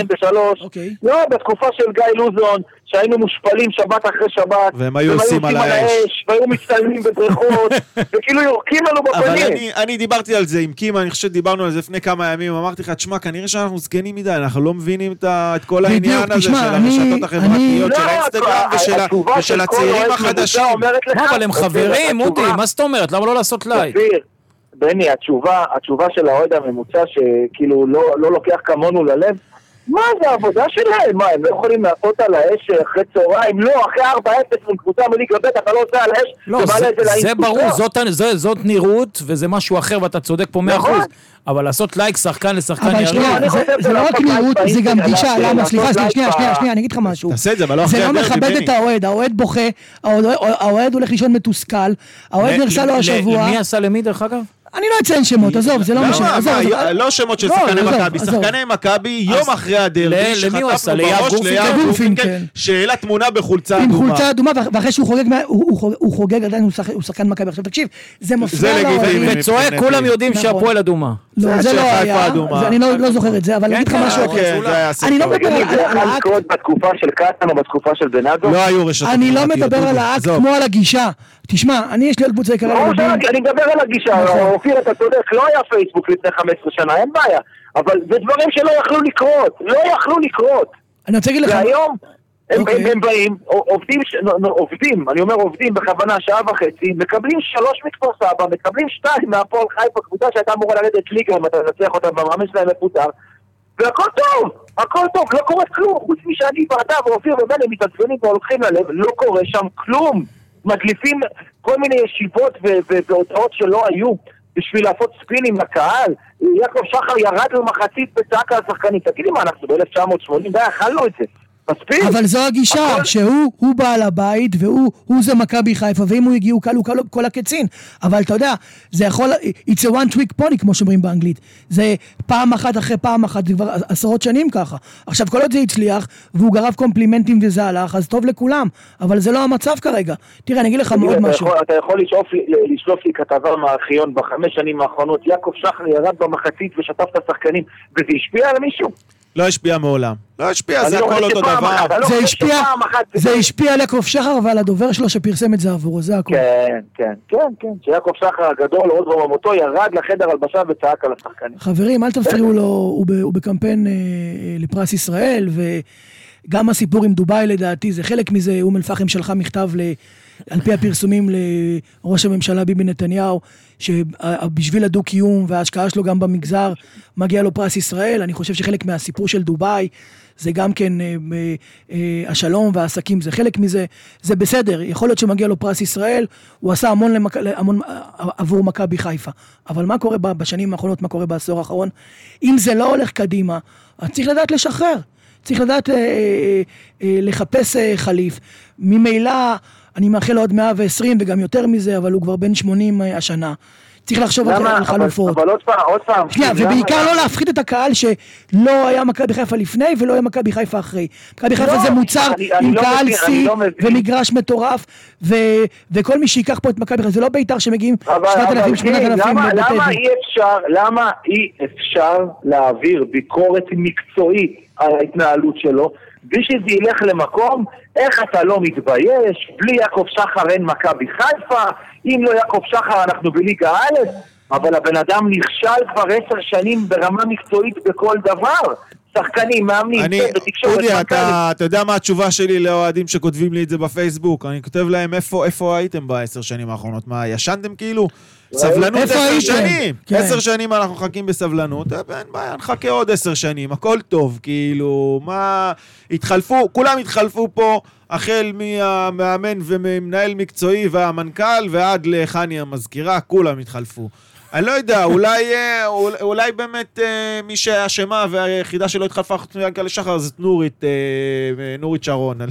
אוקיי. לא, בתקופה של גיא לוזון, שהיינו מושפלים שבת אחרי שבת. והם היו עושים על האש. והיו מצטלמים בבריכות, [LAUGHS] וכאילו יורקים לנו אבל בפנים. אני, אני דיברתי על זה עם קים, אני חושב שדיברנו על זה לפני כמה ימים, אמרתי לך, תשמע, כנראה שאנחנו זקנים מדי, אנחנו לא מבינים את, ה, את כל בדיוק, העניין הזה תשמע, של אני- הרשתות החברתיות, לא, של האינסטגרם ושל, ושל הצעירים החדשים. לא, אבל הם חברים, התשובה- אודי, מה זאת אומרת? למה לא לעשות לייק? בני, התשובה, התשובה של האוהד הממוצע שכאילו לא, לא לוקח כמונו ללב, מה זה העבודה שלהם? מה, הם לא יכולים לעשות על האש אחרי צהריים? לא, אחרי 4-0 עם קבוצה מליגה ב' אתה לא עושה על האש, לא, זה, זה זה לאינסטגרם. ברור, זאת, זה, זאת נראות, וזה משהו אחר, ואתה צודק פה מאה נכון. אחוז. אבל לעשות לייק שחקן לשחקן אבל יריב, שנייה, אני זה- זה לא רק נראות, זה גם גישה, למה? סליחה, סליחה, שנייה, שנייה, שנייה, אני אגיד לך משהו. תעשה את זה, אבל לא זה אחרי לא הדרבי, מכבד בני. את האוהד, האוהד בוכה, האוהד- הולך לישון מתוסכל, האוהד נרסה לו השבוע. למי עשה למי דרך אגב? אני לא אציין שמות, עזוב, זה לא משנה. עזוב, עזוב. לא שמות של לא, שחקני מכבי. שחקני מכבי יום אחרי הדרבי, ל- למי הוא עשה? שחטפנו בראש גורפינקל? ליאב גורפינקל. שהעלה תמונה בחולצה עם אדומה. חולצה אדומה, ואחרי שהוא חוגג, הוא- הוא חוגג- עדיין, הוא שחק- הוא שחקן מכבי. עכשיו תקשיב, זה מפריע. לאוהדים. וצועק. כולם יודעים נכון. שהפועל אדומה. לא, זה לא היה, אני לא לא זוכר את זה, אבל אני אגיד לך כן, משהו כן, אחר. כן, אני לא. מדבר על האקט, בתקופה של קטן או בתקופה של בנאדו? לא היו רשתות אני לא מדבר על האקט. כמו על הגישה. תשמע, אני יש לי עוד קבוצה יקרה אני מדבר על הגישה, נכון. אופיר אתה צודק, לא היה פייסבוק לפני 15 שנה, אין בעיה, אבל זה דברים שלא יכלו לקרות, לא יכלו לקרות. אני רוצה להגיד לך, והיום הם, אוקיי. הם, הם באים, עובדים, עובדים, אני אומר עובדים בכוונה שעה וחצי, מקבלים שלוש מכפר סבא, מקבלים שתיים מהפועל חיפה, קבוצה שהייתה אמורה לרדת ליגה אם אתה מנצח אותה והמאמן שלהם מפוטר, והכל טוב, הכל טוב, לא קורה כלום, חוץ משאני ואתה ואופיר ובני מתעצבנים ולוקחים ללב, לא קורה שם כלום. מדליפים כל מיני ישיבות והודעות שלא היו בשביל לעשות ספינים לקהל. יעקב שחר ירד במחצית וצעק על השחקנים. תגידי מה, אנחנו ב-1980, די, אכלנו את זה. מספיק. אבל זו הגישה, הכל- שהוא הוא בעל הבית והוא הוא זה מכבי חיפה, ואם הוא הגיע הוא קל הוא קל כל הקצין. אבל אתה יודע, זה יכול, it's a one trick pony כמו שאומרים באנגלית. זה פעם אחת אחרי פעם אחת, זה כבר עשרות שנים ככה. עכשיו, כל עוד זה הצליח, והוא גרב קומפלימנטים וזה הלך, אז טוב לכולם. אבל זה לא המצב כרגע. תראה, אני אגיד לך מאוד אתה משהו. יכול- אתה יכול לשאוף לשלוף לי כתבה מהארכיון בחמש שנים האחרונות, יעקב שחר ירד במחצית ושטף את השחקנים, וזה השפיע על מישהו? לא השפיע מעולם. לא השפיע, זה הכל אותו דבר. לא זה השפיע, זה השפיע על יעקב שחר ועל הדובר שלו שפרסם את זה עבורו, זה הכול. כן, כן, כן, כן, שיעקב שחר הגדול, עוד רוממותו, ירד לחדר הלבשה וצעק על השחקנים. חברים, אל תפריעו לו, הוא, ב, הוא בקמפיין אה, אה, לפרס ישראל, וגם הסיפור עם דובאי לדעתי, זה חלק מזה, אום אל-פחם שלחה מכתב, ל, על פי הפרסומים, לראש הממשלה ביבי נתניהו, שבשביל הדו-קיום וההשקעה שלו גם במגזר, מגיע לו פרס ישראל. אני חושב שחלק מהסיפור של דובאי, זה גם כן אה, אה, אה, השלום והעסקים, זה חלק מזה, זה בסדר, יכול להיות שמגיע לו פרס ישראל, הוא עשה המון, למק... המון אה, עבור מכבי חיפה, אבל מה קורה בשנים האחרונות, מה קורה בעשור האחרון? אם זה לא הולך קדימה, אז צריך לדעת לשחרר, צריך לדעת אה, אה, אה, לחפש אה, חליף. ממילא, אני מאחל לו עוד 120 וגם יותר מזה, אבל הוא כבר בן 80 אה, השנה. צריך לחשוב למה? על אבל- חלופות. אבל עוד פעם, עוד פעם. שנייה, למה- ובעיקר לא להפחיד את הקהל שלא היה מכבי חיפה לפני ולא היה מכבי חיפה אחרי. מכבי חיפה לא, זה מוצר אני- אני עם לא קהל מבין, אני שיא לא. ומגרש מטורף, ו- וכל מי שייקח פה את מכבי חיפה, זה לא בית"ר שמגיעים אבל- 7,000, אבל 8,000 למה, למה. אי אפשר, למה אי אפשר להעביר ביקורת מקצועית על ההתנהלות שלו, בלי שזה ילך למקום, איך אתה לא מתבייש, בלי יעקב שחר אין מכבי חיפה, אם לא יעקב שחר אנחנו בליגה א', אבל הבן אדם נכשל כבר עשר שנים ברמה מקצועית בכל דבר. שחקנים, מאמנים, אני, בתקשורת, אודי. אתה, אתה יודע מה התשובה שלי לאוהדים שכותבים לי את זה בפייסבוק? אני כותב להם, איפה, איפה הייתם בעשר שנים האחרונות? מה, ישנתם כאילו? סבלנות עשר? שנים. כן. עשר שנים אנחנו מחכים בסבלנות, אה, אין בעיה, נחכה עוד עשר שנים, הכל טוב, כאילו, מה... התחלפו, כולם התחלפו פה, החל מהמאמן ומנהל מקצועי והמנכ"ל ועד לחני המזכירה, כולם התחלפו. אני לא יודע, אולי, אה, אולי, אולי באמת אה, מי שאשמה והיחידה שלא התחלפה חוץ מיענקלה שחר זאת נורית, אה, נורית שרון. [LAUGHS]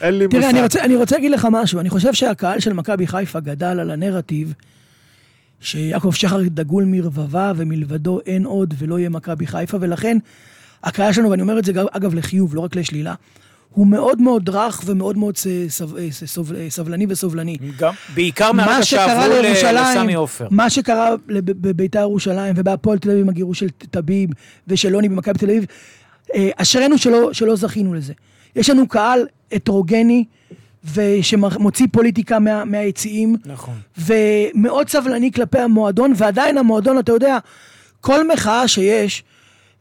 אין לי מושג. תראה, אני רוצה, אני רוצה להגיד לך משהו. אני חושב שהקהל של מכבי חיפה גדל על הנרטיב שיעקב שחר דגול מרבבה ומלבדו אין עוד ולא יהיה מכבי חיפה, ולכן הקהל שלנו, ואני אומר את זה אגב לחיוב, לא רק לשלילה, הוא מאוד מאוד רך ומאוד מאוד אה, אה, סבלני וסובלני. גם, בעיקר מה מהרגע שקרה שעברו לסמי עופר. מה שקרה בביתר ירושלים ובהפועל תל אביב עם הגירוש של טביב ושל לוני במכבי תל אביב, אה, אשרינו שלא, שלא זכינו לזה. יש לנו קהל הטרוגני ושמוציא פוליטיקה מה, מהיציעים, נכון. ומאוד סבלני כלפי המועדון, ועדיין המועדון, אתה יודע, כל מחאה שיש,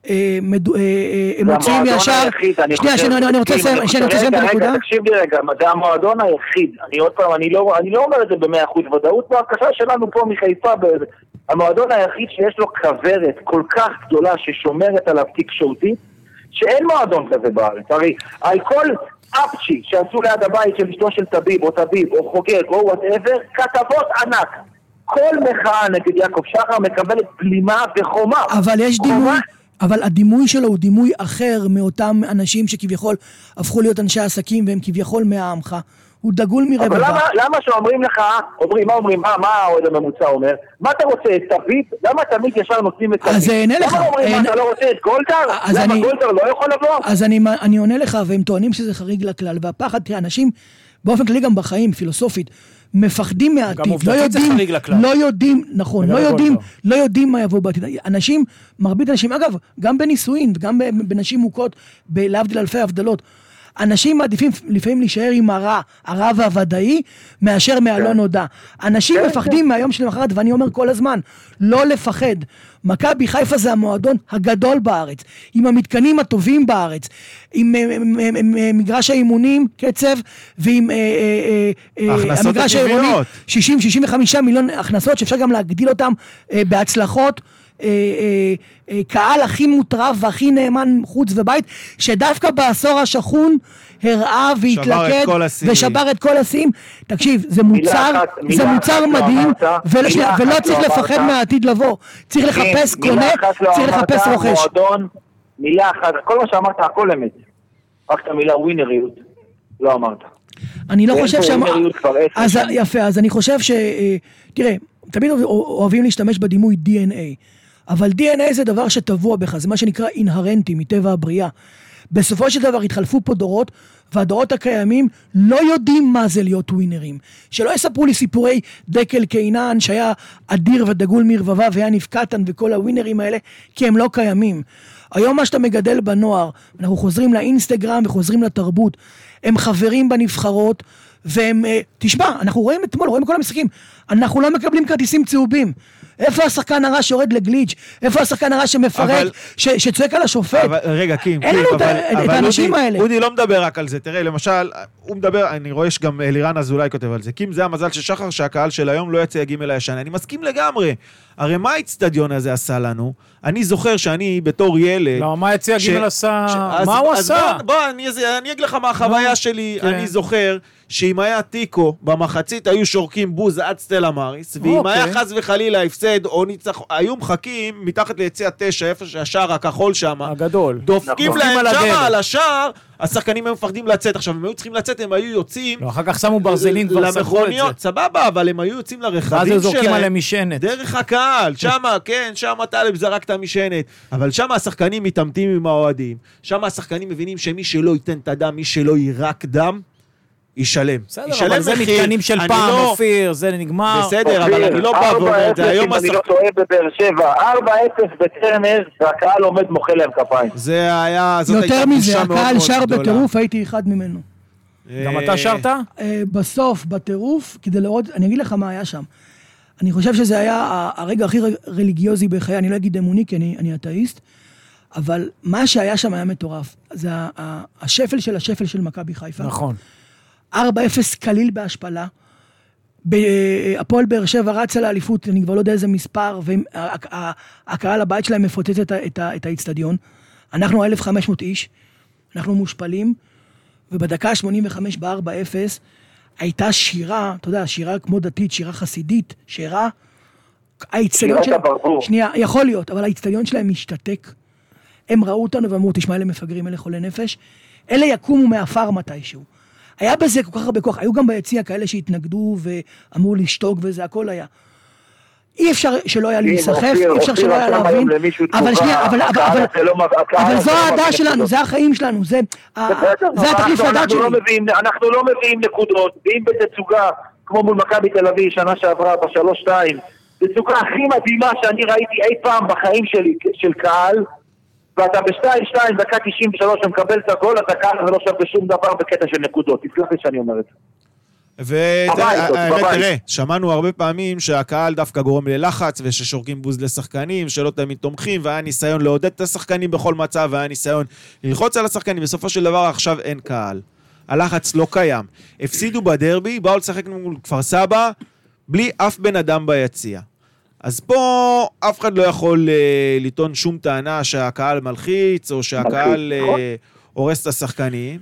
הם זה מוציאים המועדון ישר... היחיד, אני שנייה, חושב- שנייה, אני רוצה אם לסיים, רוצה לסיים את הנקודה. תקשיב לי רגע, זה המועדון היחיד, אני עוד פעם, אני לא, לא אומר את זה במאה אחוז ודאות, בהרגשה שלנו פה מחיפה, המועדון היחיד שיש לו כוורת כל כך גדולה ששומרת עליו תקשורתית, שאין מועדון כזה בארץ, הרי על כל אפצ'י שעשו ליד הבית של אשתו של טביב, או טביב, או חוגג, או whatever, כתבות ענק. כל מחאה נגד יעקב שחר מקבלת בלימה וחומה. אבל יש דימוי, אבל הדימוי שלו הוא דימוי אחר מאותם אנשים שכביכול הפכו להיות אנשי עסקים והם כביכול מהעמך. הוא דגול אבל מרבבה. למה, למה שאומרים לך, אומרים, מה אומרים, מה, מה האוהד הממוצע אומר? מה אתה רוצה, את תביב? למה תמיד ישר נותנים את תביב? אז אענה לך, למה אומרים, מה, אענה- אתה לא רוצה את גולדהר? למה אני- גולדהר לא יכול לבוא? אז אני, אני עונה לך, והם טוענים שזה חריג לכלל, והפחד, תראה, אנשים, באופן כללי גם בחיים, פילוסופית, מפחדים מהעתיד, לא עובדתית זה יודעים. לא יודעים, נכון, לא יודעים. לא יודעים מה יבוא בעתיד. אנשים, מרבית האנשים, אגב, גם בנישואין וגם ב- בנשים מוכות, להבדיל אלפי הבדלות, אנשים מעדיפים לפעמים להישאר עם הרע, הרע והוודאי, מאשר מהלא נודע. אנשים כן, מפחדים מהיום שלמחרת, ואני אומר כל הזמן, לא לפחד. מכבי חיפה זה המועדון הגדול בארץ, עם המתקנים הטובים בארץ, עם אה, אה, אה, מגרש האימונים, קצב, ועם המגרש העירוני, הטבעיות. 60-65 מיליון הכנסות שאפשר גם להגדיל אותם בהצלחות. אה, אה, אה, קהל הכי מוטרף והכי נאמן חוץ ובית, שדווקא בעשור השחון הראה והתלכד. ושבר את כל השיאים. תקשיב, זה מוצר, אחת- זה מילה מוצר לא מדהים, ולא- ולא צריך לא לפחד אמרת. מהעתיד לבוא. צריך לחפש כן, מילה קונה, לא צריך אמרת, לחפש רוכש. מועדון, מילה אחת, כל מה שאמרת הכל אמת. רק את המילה ווינריות לא אמרת. אני לא ואין חושב כבר עשר אז. יפה, אז אני חושב ש... אה, תראה, תמיד אוה- אוהבים להשתמש בדימוי DNA, אבל DNA זה דבר שטבוע בך, זה מה שנקרא אינהרנטי, מטבע הבריאה. בסופו של דבר התחלפו פה דורות, והדורות הקיימים לא יודעים מה זה להיות ווינרים. שלא יספרו לי סיפורי דקל קינן שהיה אדיר ודגול מרבבה ויאניב קטן וכל הווינרים האלה, כי הם לא קיימים. היום מה שאתה מגדל בנוער, אנחנו חוזרים לאינסטגרם וחוזרים לתרבות, הם חברים בנבחרות, והם, אה, תשמע, אנחנו רואים אתמול, רואים כל המשחקים, אנחנו לא מקבלים כרטיסים צהובים. איפה השחקן הרע שיורד לגליץ'? איפה השחקן הרע שמפרק, ש, שצועק על השופט? אבל, רגע, קים, אין קים, לנו את האנשים האלה. אודי לא מדבר רק על זה. תראה, למשל, הוא מדבר, אני רואה שגם אלירן אזולאי כותב על זה. קים, זה המזל של שחר שהקהל של היום לא יצא יג' הישן. אני מסכים לגמרי. הרי מה האיצטדיון הזה עשה לנו? אני זוכר שאני בתור ילד... לא, מה ש- ג' עשה? מה הוא עשה? בוא, אני, אני אגיד לך מה החוויה שלי. כן. אני זוכר שאם היה תיקו במחצית היו שורקים בוז עד סטלה מאריס, ואם אוקיי. היה חס וחלילה הפסד או ניצח... היו מחכים מתחת ליציע תשע, איפה שהשער הכחול שם. הגדול. דופקים להם על שם. על השער, השחקנים היו מפחדים לצאת. עכשיו, הם היו צריכים לצאת, הם היו יוצאים לא, אחר כך שמו ברזלים, כבר סגרו את זה. סבבה, אבל הם היו יוצאים ואז לרכבים היו זורקים שלהם. עליהם משענת. דרך הקהל, שמה, כן, שמה טלב זרק את המשענת. אבל שמה השחקנים מתעמתים עם האוהדים. שמה השחקנים מבינים שמי שלא ייתן את הדם, מי שלא יירק דם, ישלם. בסדר, ישלם אבל זה מחיר. מתקנים של פעם, לא- אופיר, זה נגמר. בסדר, אבל אני לא בא ואומר את זה. היום אני לא טועה בבאר שבע, 4-0 בטרנר, והקהל עומד מוחא להם כפיים. זה היה, זאת הייתה יותר בושה מזה, מאוד מאוד הקהל שר גדולה. בטירוף, הייתי אחד ממנו. גם אה, אתה שרת? אה, בסוף, בטירוף, כדי לראות, אני אגיד לך מה היה שם. אני חושב שזה היה הרגע הכי רליגיוזי בחיי, אני לא אגיד אמוני, כי אני, אני אתאיסט, אבל מה שהיה שם היה מטורף. זה השפל של השפל של מכבי חיפה. נכון. 4-0 קליל בהשפלה. הפועל באר שבע רצה לאליפות, אני כבר לא יודע איזה מספר, והקהל הבית שלהם מפוצץ את האיצטדיון. אנחנו 1,500 איש, אנחנו מושפלים, ובדקה ה-85 ב-4-0 הייתה שירה, אתה יודע, שירה כמו דתית, שירה חסידית, שירה... האיצטדיון הברבור. שנייה, יכול להיות, אבל האיצטדיון שלהם משתתק. הם ראו אותנו ואמרו, תשמע, אלה מפגרים, אלה חולי נפש. אלה יקומו מעפר מתישהו. היה בזה כל כך הרבה כוח. היו גם ביציע כאלה שהתנגדו ואמרו לשתוק וזה, הכל היה. אי אפשר שלא היה להיסחף, אי אפשר שלא היה להבין. אבל שנייה, אבל- אבל- אבל- לא אבל הזה זו לא האהדה מביא שלנו. זה החיים שלנו, זה זה אבל התחליף שלי. לא מביאים- אנחנו לא מביאים נקודות, ואם בתצוגה, כמו מול מכבי תל אביב, שנה שעברה, בשלוש-שתיים, תצוגה הכי מדהימה שאני ראיתי אי פעם בחיים שלי, של קהל, ואתה בשתיים-שתיים, דקה 93, ומקבל את הגול, אתה קהל ולא שווה שום דבר בקטע של נקודות. תסלח לי שאני אומר את זה. בבית, והאמת, בבית. תראה, שמענו הרבה פעמים שהקהל דווקא גורם ללחץ וששורקים בוז לשחקנים, שלא תמיד תומכים, והיה ניסיון לעודד את השחקנים בכל מצב, והיה ניסיון ללחוץ על השחקנים. בסופו של דבר עכשיו אין קהל. הלחץ לא קיים. הפסידו בדרבי, באו לשחק מול כפר סבא, בלי אף בן אדם ביציע. אז פה אף אחד לא יכול אה, לטעון שום טענה שהקהל מלחיץ, או שהקהל מלחיץ, נכון. אה, הורס את השחקנים,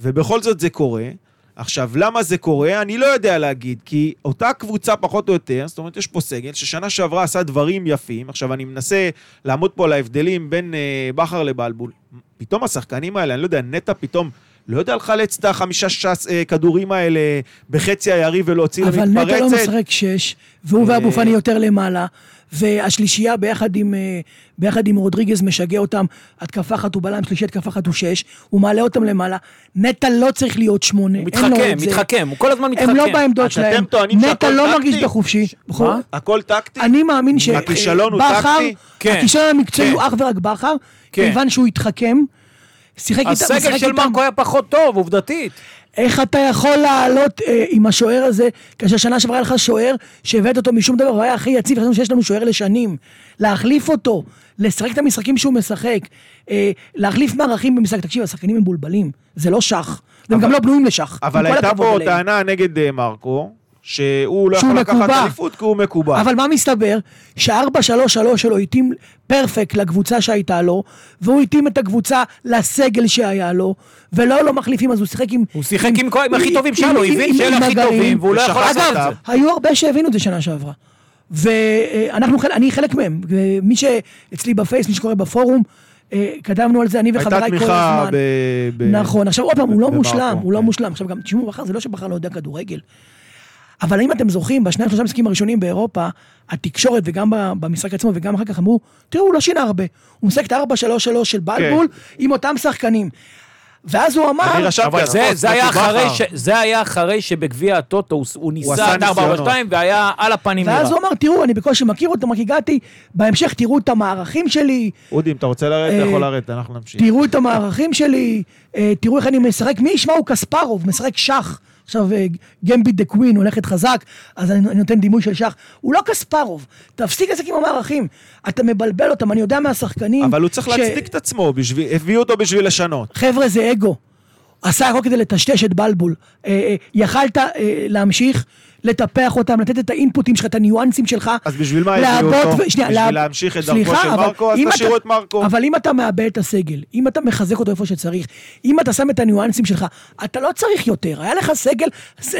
ובכל זאת זה קורה. עכשיו, למה זה קורה? אני לא יודע להגיד, כי אותה קבוצה פחות או יותר, זאת אומרת, יש פה סגל ששנה שעברה עשה דברים יפים, עכשיו אני מנסה לעמוד פה על ההבדלים בין אה, בכר לבלבול. פתאום השחקנים האלה, אני לא יודע, נטע פתאום לא יודע לחלץ את החמישה שש אה, כדורים האלה בחצי היריב ולהוציא אבל נטע לא למתפרצת. משחק שש, והוא אה, ואבו פאני יותר למעלה, והשלישייה ביחד עם, אה, ביחד עם רודריגז משגע אותם, התקפה אחת הוא בלם, שלישי התקפה אחת הוא שש, הוא מעלה אותם למעלה. נטע לא צריך להיות שמונה, הוא אין לו מתחכם, את זה. מתחכם, הוא כל הזמן מתחכם. הם לא בעמדות אתם שלהם, נטע לא טקטי? מרגיש בחופשי. בכל- מה? הכל טקטי? אני מאמין ש... הכישלון הוא בכר, טקטי? כן, הכישלון המקצועי כן. הוא אך ורק בכר, כן. כיוון שהוא התחכם, שיחק איתם, הסגל משחק של איתם. מרקו היה פחות טוב, עובדתית. איך אתה יכול לעלות אה, עם השוער הזה, כאשר שנה שעברה היה לך שוער שהבאת אותו משום דבר, הוא היה הכי יציב, חשבנו שיש לנו שוער לשנים. להחליף אותו, לשחק את המשחקים שהוא משחק, אה, להחליף מערכים במשחק. תקשיב, השחקנים מבולבלים, זה לא שח, והם גם לא בנויים לשח. אבל הייתה פה. טענה נגד אה, מרקו, שהוא לא יכול לקחת. אליפות כי הוא מקובע. אבל מה מסתבר? שה-4-3-3 שלו התאים פרפקט לקבוצה שהייתה לו, והוא התאים את הקבוצה לסגל שהיה לו, ולא לא מחליפים, אז הוא שיחק עם... הוא שיחק עם כל- עם הכי טובים שלו, הוא הבין שאלה הכי. טובים, והוא לא יכול לעשות אותם. זה. היו הרבה שהבינו את זה שנה שעברה. ואנחנו, אני חלק מהם. מי שאצלי בפייס, מי שקורא בפורום, אה, כתבנו על זה, אני הייתה וחבריי כל תמיכה הזמן. ב... ב- נכון, עכשיו עוד פעם, הוא לא מושלם, הוא לא כן. מושלם. עכשיו גם, תשמעו, בכר זה לא שבכר לא יודע כדורגל. אבל אם אתם זוכרים, בשניים שלושה משחקים הראשונים באירופה, התקשורת וגם במשחק עצמו וגם אחר כך אמרו, תראו, הוא לא שינה הרבה. הוא משחק את ה-4-3-3 של בלבול עם אותם שחקנים. ואז הוא אמר, אני רשמתי אבל על זה, הפוסט, זה, היה אחרי. ש, זה היה אחרי שבגביע הטוטו הוא, הוא ניסה את 4 ניסיונות. 2 והיה על הפנים ואז נראה. הוא אמר, תראו, אני בקושי מכיר אותם, רק הגעתי, בהמשך תראו את המערכים שלי, אודי, אם אתה רוצה לרדת, אתה אה, יכול לרדת, אנחנו נמשיך. תראו את המערכים שלי, אה, תראו איך אני משחק, מי ישמע הוא קספרוב, משחק שח. עכשיו אה, גמביט דה קווין הולכת חזק, אז אני, אני נותן דימוי של שח. הוא לא קספרוב, תפסיק לשחק עם המערכים. אתה מבלבל אותם, אני יודע מהשחקנים... אבל הוא צריך ש- להצדיק את עצמו, בשביל- הביאו אותו בשביל לשנות. חבר'ה, זה אגו. עשה הכל כדי לטשטש את בלבול. אה, אה, יכלת אה, להמשיך, לטפח אותם, לתת את האינפוטים שלך, את הניואנסים שלך. אז בשביל מה הביאו אותו? ו- שנייה, בשביל לעב- להמשיך את דרכו סליחה, של אבל מרקו? אז תשאירו את מרקו. אבל אם אתה מאבד את הסגל, אם אתה מחזק אותו איפה שצריך, אם אתה שם את הניואנסים שלך, אתה לא צריך יותר. היה לך סגל,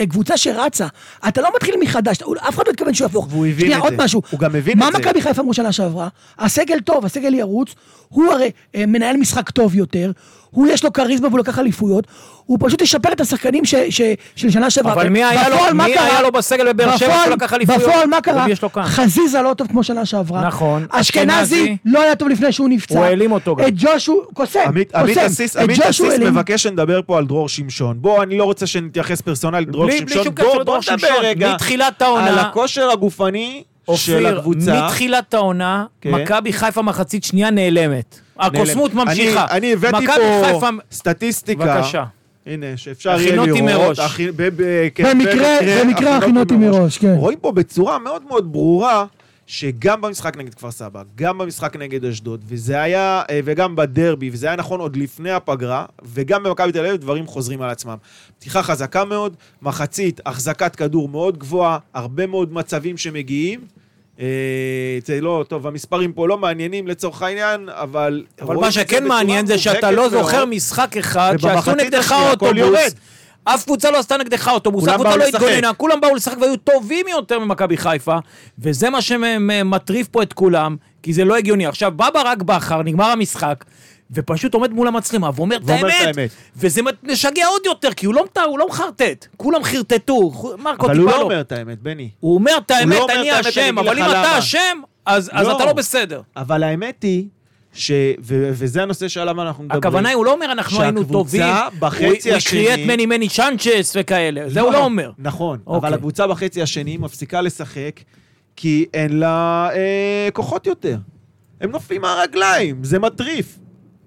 קבוצה שרצה. אתה לא מתחיל מחדש, אתה- אף אחד לא התכוון שהוא יהפוך. והוא הבין את עוד זה. משהו. הוא גם הבין מה את זה. מכבי חיפה אמרו שנה שעברה? הסגל טוב, הסגל ירוץ, הוא הרי אה, מנהל משחק טוב יותר, הוא יש לו כריזמה והוא לקח אליפויות, הוא פשוט ישפר את השחקנים ש, ש, של שנה שעברה. אבל מי היה לו, מי קרה? היה לו בסגל בבאר שבע, בפועל, הוא לקח אליפויות. בפועל מה קרה? חזיזה לא טוב כמו שנה שעברה. נכון. אשכנזי לא היה טוב לפני שהוא נפצע. הוא העלים אותו גם. את ג'ושו, קוסם, עמית. אסיס. מבקש שנדבר פה על דרור שמשון. בוא, אני לא רוצה שנתייחס פרסונלית לדרור בלי- בלי שמשון. שום קשר בוא, נדבר שמשון. רגע מתחילת העונה- על הכושר הגופני של אופיר, הקבוצה. מתחילת העונה, כן. מכבי חיפה מחצית שנייה נעלמת. הקוסמות אני- ממשיכה. אני הבאתי מכבי פה חיפה... סטטיסטיקה. בבקשה. הנה, שאפשר יהיה לראות. הכינותי מראש. הכי- ב- ב- כן, במקרה- במקרה הכינותי מראש, כן. רואים פה בצורה מאוד מאוד ברורה, שגם במשחק נגד כפר סבא, גם במשחק נגד אשדוד, וזה היה, אה, וגם בדרבי, וזה היה נכון עוד לפני הפגרה, וגם במכבי תל אביב דברים חוזרים על עצמם. פתיחה חזקה מאוד, מחצית, החזקת כדור מאוד גבוהה, הרבה מאוד מצבים שמגיעים. אה, זה לא, טוב, המספרים פה לא מעניינים לצורך העניין, אבל... אבל מה שכן מעניין זה שאתה לא. זוכר משחק אחד שעשו נגדך. אוטובוס. אף קבוצה לא עשתה נגדך אוטובוס, אף קבוצה לא. התגוננה, כולם באו לשחק והיו טובים יותר ממכבי חיפה, וזה מה שמטריף פה את כולם, כי זה לא הגיוני. עכשיו, בא ברק בכר, נגמר המשחק, ופשוט עומד מול המצלמה ואומר את האמת, האמת. וזה משגע עוד יותר, כי הוא לא, הוא לא מחרטט, כולם חרטטו, מרקו אבל הוא לא לא. אומר את האמת, בני. הוא אומר את האמת, אני האמת, אני אשם, אבל אם אתה. אשם, אז אז לא. אתה לא בסדר. אבל האמת היא, ש... ו... וזה הנושא שעליו אנחנו מדברים. הכוונה היא, הוא לא אומר אנחנו היינו שהקבוצה טובים, בחצי הוא- הוא השני- הקריא את מני מני צ'אנצ'ס וכאלה, זה הוא לא אומר. נכון, אוקיי. אבל הקבוצה בחצי השני מפסיקה לשחק, כי אין לה אה, כוחות יותר. הם נופלים מהרגליים, זה מטריף.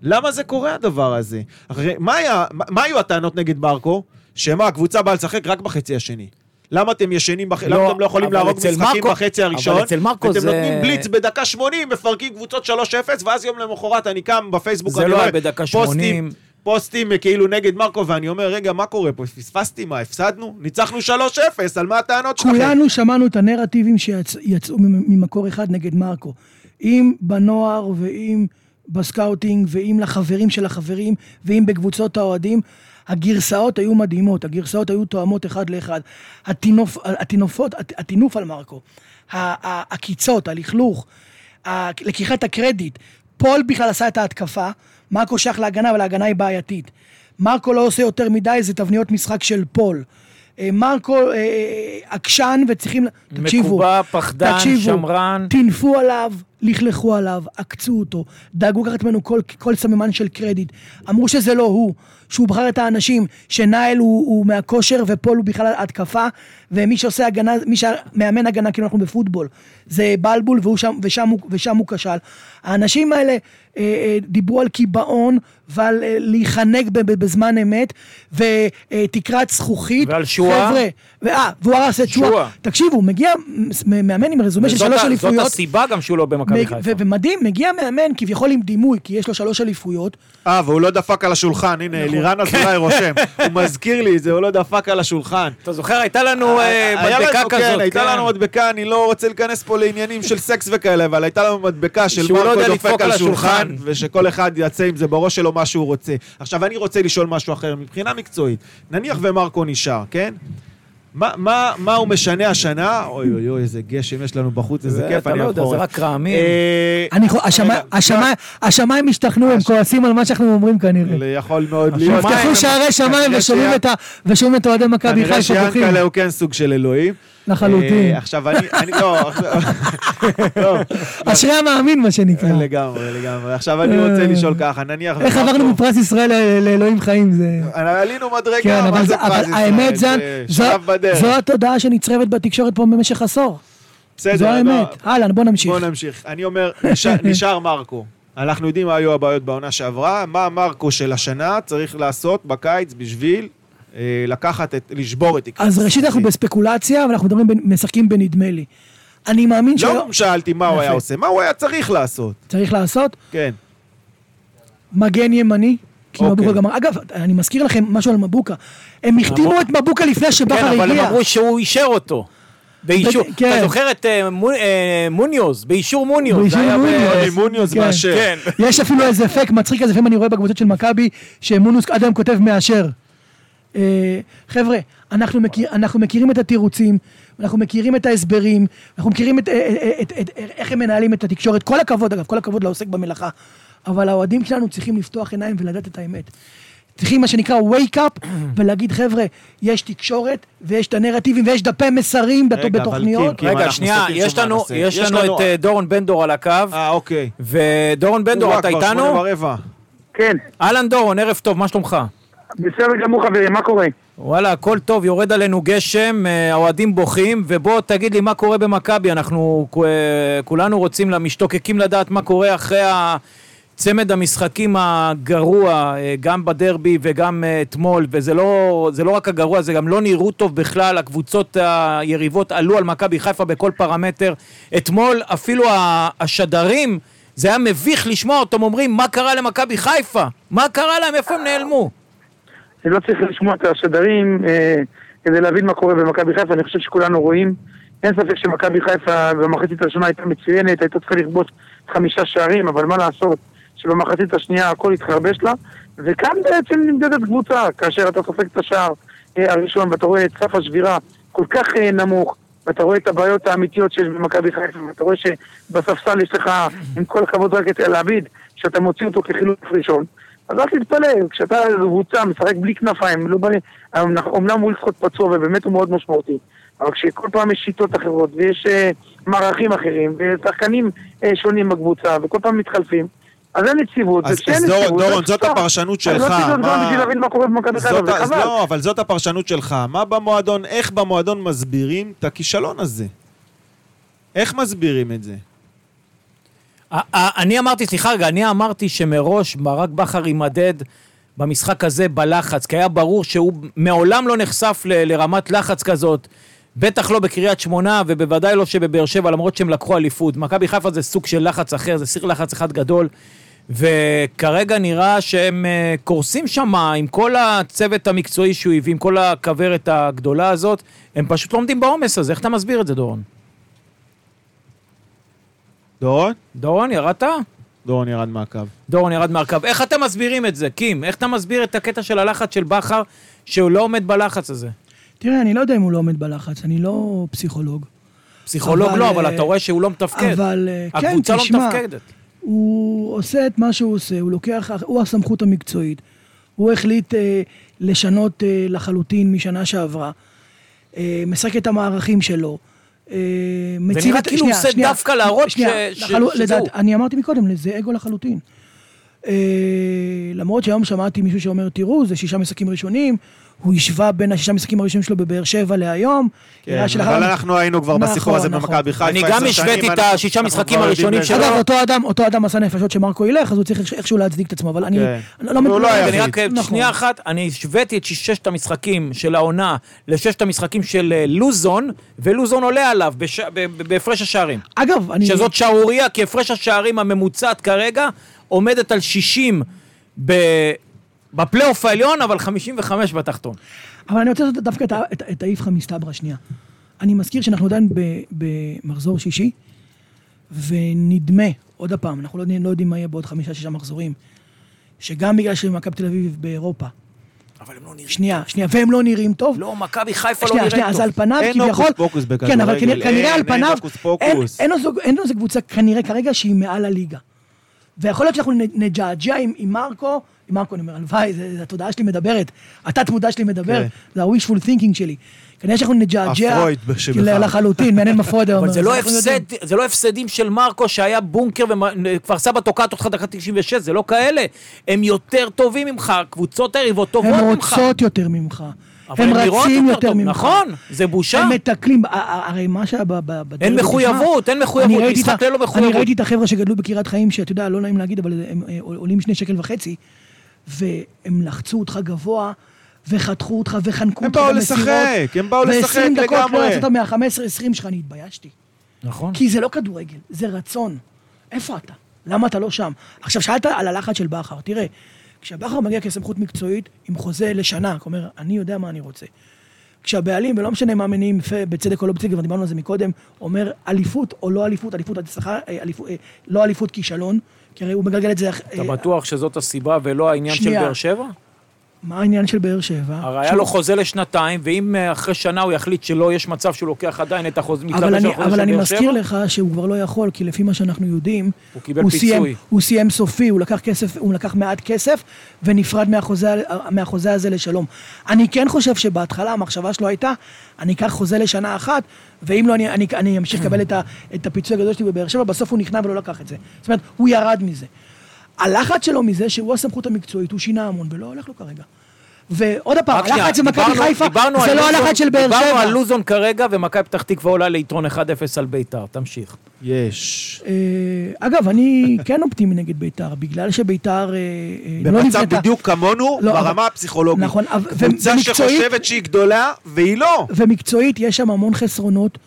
למה זה קורה הדבר הזה? הרי מה, היה, מה, מה היו הטענות נגד מרקו? שמה, הקבוצה באה לשחק רק בחצי השני. למה אתם ישנים, בח... לא, למה אתם לא יכולים אבל להרוג משחקים מרקו- בחצי אבל הראשון? אצל מרקו ואתם זה- נותנים בליץ בדקה 80, מפרקים קבוצות 3-0, ואז יום למחרת אני קם בפייסבוק, אני לא רואה בדקה פוסטים, 80. פוסטים אה, כאילו נגד מרקו, ואני אומר, רגע, מה קורה פה? פספסתי מה, הפסדנו? ניצחנו 3-0, על מה הטענות שלכם? כולנו שמענו את הנרטיבים שיצאו ממקור אחד נגד מרקו. אם בנוער ואם ב scouting ואם לחברים של החברים ואם בקבוצות האוהדים, הגרסאות היו מדהימות, הגרסאות היו תואמות אחד לאחד. הטינוף, הטינופות, הטינוף על מרקו, ה- ה- העקיצות, הלכלוך, לקיחת הקרדיט. פול בכלל עשה את ההתקפה, מרקו שייך להגנה, אבל ההגנה היא בעייתית. מרקו לא עושה יותר מדי, זה תבניות משחק של פול. אה, מרקו אה, אה, עקשן וצריכים... תקשיבו, מקובע, פחדן, תקשיבו, שמרן. טינפו עליו, לכלכו עליו, עקצו אותו, דאגו לקחת ממנו כל, כל סממן של קרדיט. אמרו שזה לא הוא, שהוא בחר את האנשים, שנייל הוא, הוא מהכושר ופול הוא בכלל התקפה, ומי שעושה הגנה, מי שמאמן הגנה, כאילו אנחנו בפוטבול, זה בלבול והוא שם, ושם, הוא, ושם הוא כשל. האנשים האלה אה, אה, דיברו על קיבעון ועל אה, להיחנק בזמן אמת, ותקרת זכוכית. ועל שועה. חבר'ה, ואה, והוא הרס את. שועה. תקשיבו, מגיע מאמן עם רזומה של שלוש אליפויות. זאת הסיבה גם שהוא לא במכבי מג- חיפה. ומדהים, מגיע מאמן כביכול עם דימוי, כי יש לו שלוש אליפויות. אה, והוא לא דפק על השולחן, הנה, נכון. לירן אזולאי רושם. [LAUGHS] הוא מזכיר לי את זה, הוא לא דפק על השולחן. אתה זוכר, הייתה לנו אה, היה מדבקה לנו, כזאת. כן, הייתה כן. לנו מדבקה, אני לא רוצה להיכנס פה לעניינים של סקס וכאלה, אבל הייתה לנו מדבקה של שהוא לא מרקו דופק על השולחן. ושכל אחד יצא עם זה בראש שלו מה שהוא רוצה. עכשיו, אני רוצה לשאול משהו אחר, מבחינה מקצועית, נניח ומרקו נשאר, כן? מה, מה, מה הוא משנה השנה? אוי אוי אוי, איזה גשם יש לנו בחוץ, איזה זה, כיף, אתה אני לא יודע, אחורה. זה רק רעמים. אה, השמיים השתכנעו, הם כועסים על מה שאנחנו אומרים כנראה. יכול מאוד להיות. נפתחו הם- שערי שמיים כנראה ושומעים את אוהדי מכבי כנראה חיפה בוכים. שיאנקל'ה הוא כן סוג של אלוהים. לחלוטין. אה, עכשיו, אני, אני לא, לא, [LAUGHS] אשרי המאמין, מה שנקרא. לגמרי, לגמרי. עכשיו אני רוצה לשאול ככה, נניח... איך עברנו מפרס ישראל לאלוהים חיים, זה... עלינו כן, מדרגה, מה אבל זה פרס ישראל? האמת, זו- התודעה שנצרבת בתקשורת פה במשך עשור. בסדר, זו לא, האמת. הלאה, בוא נמשיך. בוא נמשיך. אני אומר, נשאר- [LAUGHS] מרקו. אנחנו יודעים מה היו הבעיות בעונה שעברה, מה מרקו של השנה צריך לעשות בקיץ בשביל אה, לקחת את, לשבור את תקרת אז ראשית אנחנו. בספקולציה, ואנחנו מדברים, בין- משחקים בנדמה לי. אני מאמין לא שאלתי מה הוא היה. עושה, מה הוא היה צריך לעשות. שצריך לעשות כן. מגן ימני. כי אוקיי. מבוקה גמר. אגב, אני מזכיר לכם משהו על מבוקה. הם החתימו את מבוקה לפני כן, שבכר אבל הם הגיע. אמרו שהוא אישר אותו. באישור, כן. אתה זוכר את אה, מו- אה, מוניוז, באישור מוניוז. באישור ב- מוניוז. מוניוז כן. מאשר. כן. יש אפילו איזה פייק מצחיק כזה, לפעמים אני רואה בקבוצות של מכבי, שמוניוז עד היום כותב מאשר. אה, חבר'ה, אנחנו, מכיר, אנחנו מכירים את התירוצים, אנחנו מכירים את ההסברים, אנחנו מכירים את, אה, את, את, את, איך הם מנהלים את התקשורת. כל הכבוד, אגב, כל הכבוד לעוסק במלאכה. אבל האוהדים שלנו צריכים לפתוח עיניים ולדעת את האמת. צריכים מה שנקרא wake up, [CLEARS THROAT] ולהגיד, חבר'ה, יש תקשורת, ויש את הנרטיבים, ויש דפי מסרים רגע, בתוכניות. רגע, אנחנו שנייה, יש לנו. יש יש לנו את אה, דורון בן דור על הקו, אה, אוקיי. ודורון בן דור, אתה איתנו? כן, אהלן דורון, ערב טוב, מה שלומך? בסדר גמור חברים, מה קורה? וואלה, הכל טוב, יורד עלינו גשם, אה, האוהדים בוכים, ובוא תגיד לי מה קורה במכבי, אנחנו אה, כולנו רוצים, משתוקקים לדעת מה קורה אחרי צמד המשחקים הגרוע, אה, גם בדרבי וגם אתמול, וזה לא, לא רק הגרוע, זה גם לא נראו טוב בכלל, הקבוצות היריבות עלו על מכבי חיפה בכל פרמטר. אתמול אפילו השדרים, זה היה מביך לשמוע אותם אומרים, מה קרה למכבי חיפה? מה קרה להם? איפה הם נעלמו? אני לא צריך לשמוע את השדרים אה, כדי להבין מה קורה במכבי חיפה, אני חושב שכולנו רואים. אין ספק שמכבי חיפה במחצית הראשונה הייתה מצוינת, הייתה צריכה לכבוש חמישה שערים, אבל מה לעשות שבמחצית השנייה הכל התחרבש לה, וכאן בעצם נמדדת קבוצה, כאשר אתה סופג את השער אה, הראשון ואתה רואה את סף השבירה כל כך אה, נמוך, ואתה רואה את הבעיות האמיתיות שיש במכבי חיפה, ואתה רואה שבספסל יש לך, עם כל הכבוד רק את אל עביד, שאתה מוציא אותו כחילוף ראשון, אז אל תתפלא, כשאתה קבוצה משחק בלי כנפיים, לא. אומנם הוא לזכות פצוע ובאמת הוא מאוד משמעותי, אבל כשכל פעם יש שיטות אחרות ויש אה, מערכים אחרים ושחקנים אה, שונים בקבוצה וכל פעם מתחלפים, אז אין יציבות, אז- אז דורון, זאת. הפרשנות אני לא שלך, צריך להיות מה- גאון בשביל להבין מה קורה במכבי חיפה, זה אז חבל. לא, אבל זאת הפרשנות שלך. מה במועדון, איך במועדון מסבירים את הכישלון הזה? איך מסבירים את זה? אני אמרתי, סליחה רגע, אני אמרתי שמראש ברק בכר יימדד במשחק הזה בלחץ, כי היה ברור שהוא מעולם לא נחשף ל- לרמת לחץ כזאת, בטח לא בקריית שמונה ובוודאי לא שבבאר שבע, למרות שהם לקחו אליפות. מכבי חיפה זה סוג של לחץ אחר, זה סיר לחץ אחד גדול, וכרגע נראה שהם אה, קורסים שם עם כל הצוות המקצועי שהוא הביא, עם כל הכוורת הגדולה הזאת, הם פשוט לא עומדים בעומס הזה. איך אתה מסביר את זה, דורון? דורון? דורון, ירדת? דורון ירד מהקו. דורון ירד מהרכב. איך אתם מסבירים את זה, קים? איך אתה מסביר את הקטע של הלחץ של בכר, שהוא לא עומד בלחץ הזה? תראה, אני לא יודע אם הוא לא עומד בלחץ, אני לא פסיכולוג. פסיכולוג אבל, לא, אבל אה, אתה רואה שהוא לא מתפקד. אבל אה, כן, הקבוצה לא תשמע, מתפקדת. הוא עושה את מה שהוא עושה, הוא לוקח, הוא הסמכות המקצועית. הוא החליט אה, לשנות אה, לחלוטין משנה שעברה. אה, משחק את המערכים שלו. אה, מציב נראה את- כאילו הוא עושה דווקא להראות ש- שזהו. אני אמרתי מקודם, זה אגו לחלוטין. אה, למרות שהיום שמעתי מישהו שאומר, תראו, זה שישה משחקים ראשונים, הוא השווה בין השישה משחקים הראשונים שלו בבאר שבע להיום. כן, אבל אנחנו היינו כבר נכון, בסיפור הזה נכון. במכבי חיפה. אני גם השוויתי את השישה משחקים הראשונים שלו. אגב, אותו אדם, אותו אדם עשה נפשות שמרקו ילך, אז הוא צריך איכשהו להצדיק את עצמו, אבל אני... כן. לא. רק, נכון. שנייה אחת, אני השוויתי את ששת המשחקים של העונה לששת המשחקים של אה, לוזון, ולוזון עולה עליו בש- בהפרש השערים. אגב, אני... שזאת שערורייה, כי הפרש השערים הממוצעת כרגע עומדת על 60 ב- בפלייאוף העליון, אבל 55 בתחתון. אבל אני רוצה לעשות דווקא את את- את האיפכא מסתברא שנייה. אני מזכיר שאנחנו עדיין ב- במחזור שישי, ונדמה, עוד פעם, אנחנו לא יודעים, לא יודעים מה יהיה בעוד חמישה-שישה מחזורים, שגם בגלל שמכבי תל אביב באירופה, אבל הם לא נראים... שנייה, שנייה, והם לא נראים טוב, לא, מכבי חיפה לא שנייה, נראית שנייה, אז טוב. על פניו אין כביכול... הוקוס פוקוס בכדורגל, כן, אבל כנראה- כנראה על אין, אין פניו... הוקוס אין- פוקוס. אין איזו- אין איזו קבוצה כנראה כרגע שהיא מעל הליגה. ויכול להיות שאנחנו נג'עג'ע עם עם מרקו, עם מרקו אני אומר, הלוואי, זה- זה התודעה שלי מדברת, התת-מודע שלי מדבר, כן. זה ה-wishful thinking שלי. כנראה שאנחנו נג'עג'ע... כאילו, לחלוטין, מעניין מה [LAUGHS] פרויד אומר. זה לא, זה לא הפסדים של מרקו שהיה בונקר וכפר סבא תוקעת אותך דקה 96, זה לא כאלה. הם יותר טובים ממך, קבוצות היריבות טובות הן ממך. רוצות יותר ממך. הם רצים יותר ממך. נכון, זה בושה. הם מתקלים, הרי מה שהיה ב- ב- בדרבי... אין מחויבות, אין מחויבות, אני ראיתי משחק ללא מחויבות. אני ראיתי את החבר'ה שגדלו בקריית חיים, שאתה יודע, לא נעים להגיד, אבל הם אה, עולים שני שקל וחצי, והם לחצו אותך גבוה, וחתכו אותך, וחנקו הם אותך באו במסירות. לשחק, הם באו לשחק ו-20 דקות לא לגמרי. יצאת מה-15-20 שלך, אני התביישתי. נכון. כי זה לא כדורגל, זה רצון. איפה אתה? למה אתה לא שם? עכשיו, שאלת על הלחץ של בכר. תראה, כשבכר מגיע כסמכות מקצועית עם חוזה לשנה, כלומר, אני יודע מה אני רוצה. כשהבעלים, ולא משנה מה מניעים, בצדק או לא בצדק, ודיברנו על זה מקודם, אומר אליפות או לא אליפות, אליפות אה, אליפות, אה, לא אליפות כישלון, כי הרי הוא מגלגל את זה... אתה בטוח שזאת הסיבה ולא העניין של שנייה. באר שבע? מה העניין של באר שבע? הרי היה לו חוזה לשנתיים, ואם אה, אחרי שנה הוא יחליט שלא, יש מצב שהוא לוקח עדיין את החוזה, מתלבש אבל על אני, החוזה אבל של אני באר מזכיר שבע, לך שהוא כבר לא יכול, כי לפי מה שאנחנו יודעים, הוא קיבל סיים, פיצוי. הוא סיים סופי, הוא לקח כסף, הוא לקח מעט כסף, ונפרד מהחוזה, מהחוזה הזה לשלום. אני כן חושב שבהתחלה המחשבה שלו הייתה, אני אקח חוזה לשנה אחת, ואם לא, אני, אני, אני אמשיך לקבל את, ה, את הפיצוי הגדול שלי בבאר שבע, בסוף הוא נכנע ולא לקח את זה. זאת אומרת, הוא ירד מזה. הלחץ שלו מזה שהוא הסמכות המקצועית, הוא שינה המון, ולא הולך לו כרגע. ועוד פעם, הלחץ של מכבי חיפה, זה לא הלחץ של באר דיברנו על שבע. לוזון כרגע, ומכבי פתח תקווה עולה ליתרון 1-0 על ביתר. תמשיך. יש. אה, אגב, אני [LAUGHS] כן אופטימי נגד ביתר, בגלל שביתר אה, אה, לא במצב נבנתה... בדיוק כמונו, לא, ברמה הפסיכולוגית. נכון, אבל- קבוצה שחושבת שהיא גדולה, והיא לא. ומקצועית יש שם המון חסרונות.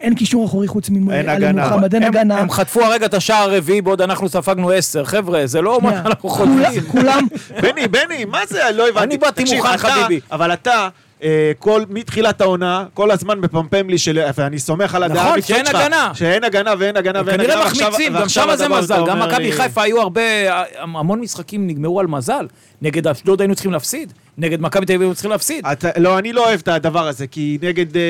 אין קישור אחורי חוץ אין מאלי הגנה. מוחמד, אין הם- הגנה. הם חטפו הרגע את השער הרביעי, בעוד אנחנו ספגנו 10. חבר'ה, זה לא מה. שאנחנו כולם- חושבים. כולם, בני, בני, מה זה? לא הבנתי. אני באתי מוכן, אתה- חביבי. אבל אתה, כל, מתחילת העונה, כל הזמן מפמפם לי של... ואני סומך על הדעה נכון, המקצועית שאין שלך. הגנה. שאין הגנה ואין הגנה ואין הגנה. כנראה מחמיצים, גם שם זה מזל. גם מכבי חיפה היו הרבה, המון משחקים נגמרו על מזל. נגד אשדוד היינו צריכים להפסיד. נגד מכבי תל אביב היינו צריכים להפסיד. אתה, לא, אני לא אוהב את הדבר הזה, כי נגד... אה,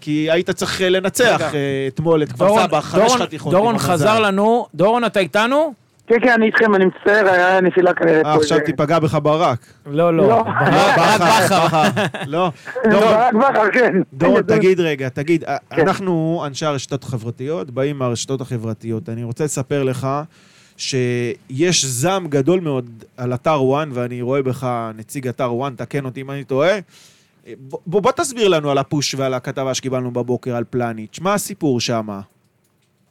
כי היית צריך אה, לנצח רגע. אה, אתמול את כפר סבא, חמש חתיכות. דורון. חזר לנו. דורון, אתה איתנו? כן, כן, אני איתכם, אני מצטער, היה נפילה כנראה. אה, עכשיו תיפגע בך ברק. לא, לא. לא. ברק בכר. לא. לא, ברק בכר, כן. דורון, תגיד רגע, תגיד, כן. אנחנו, אנשי הרשתות החברתיות, באים מהרשתות החברתיות. אני רוצה לספר לך שיש זעם גדול מאוד על אתר וואן, ואני רואה בך נציג אתר וואן, תקן אותי אם אני טועה. בוא, תסביר לנו על הפוש ועל הכתבה שקיבלנו בבוקר על פלניץ'. מה הסיפור שם?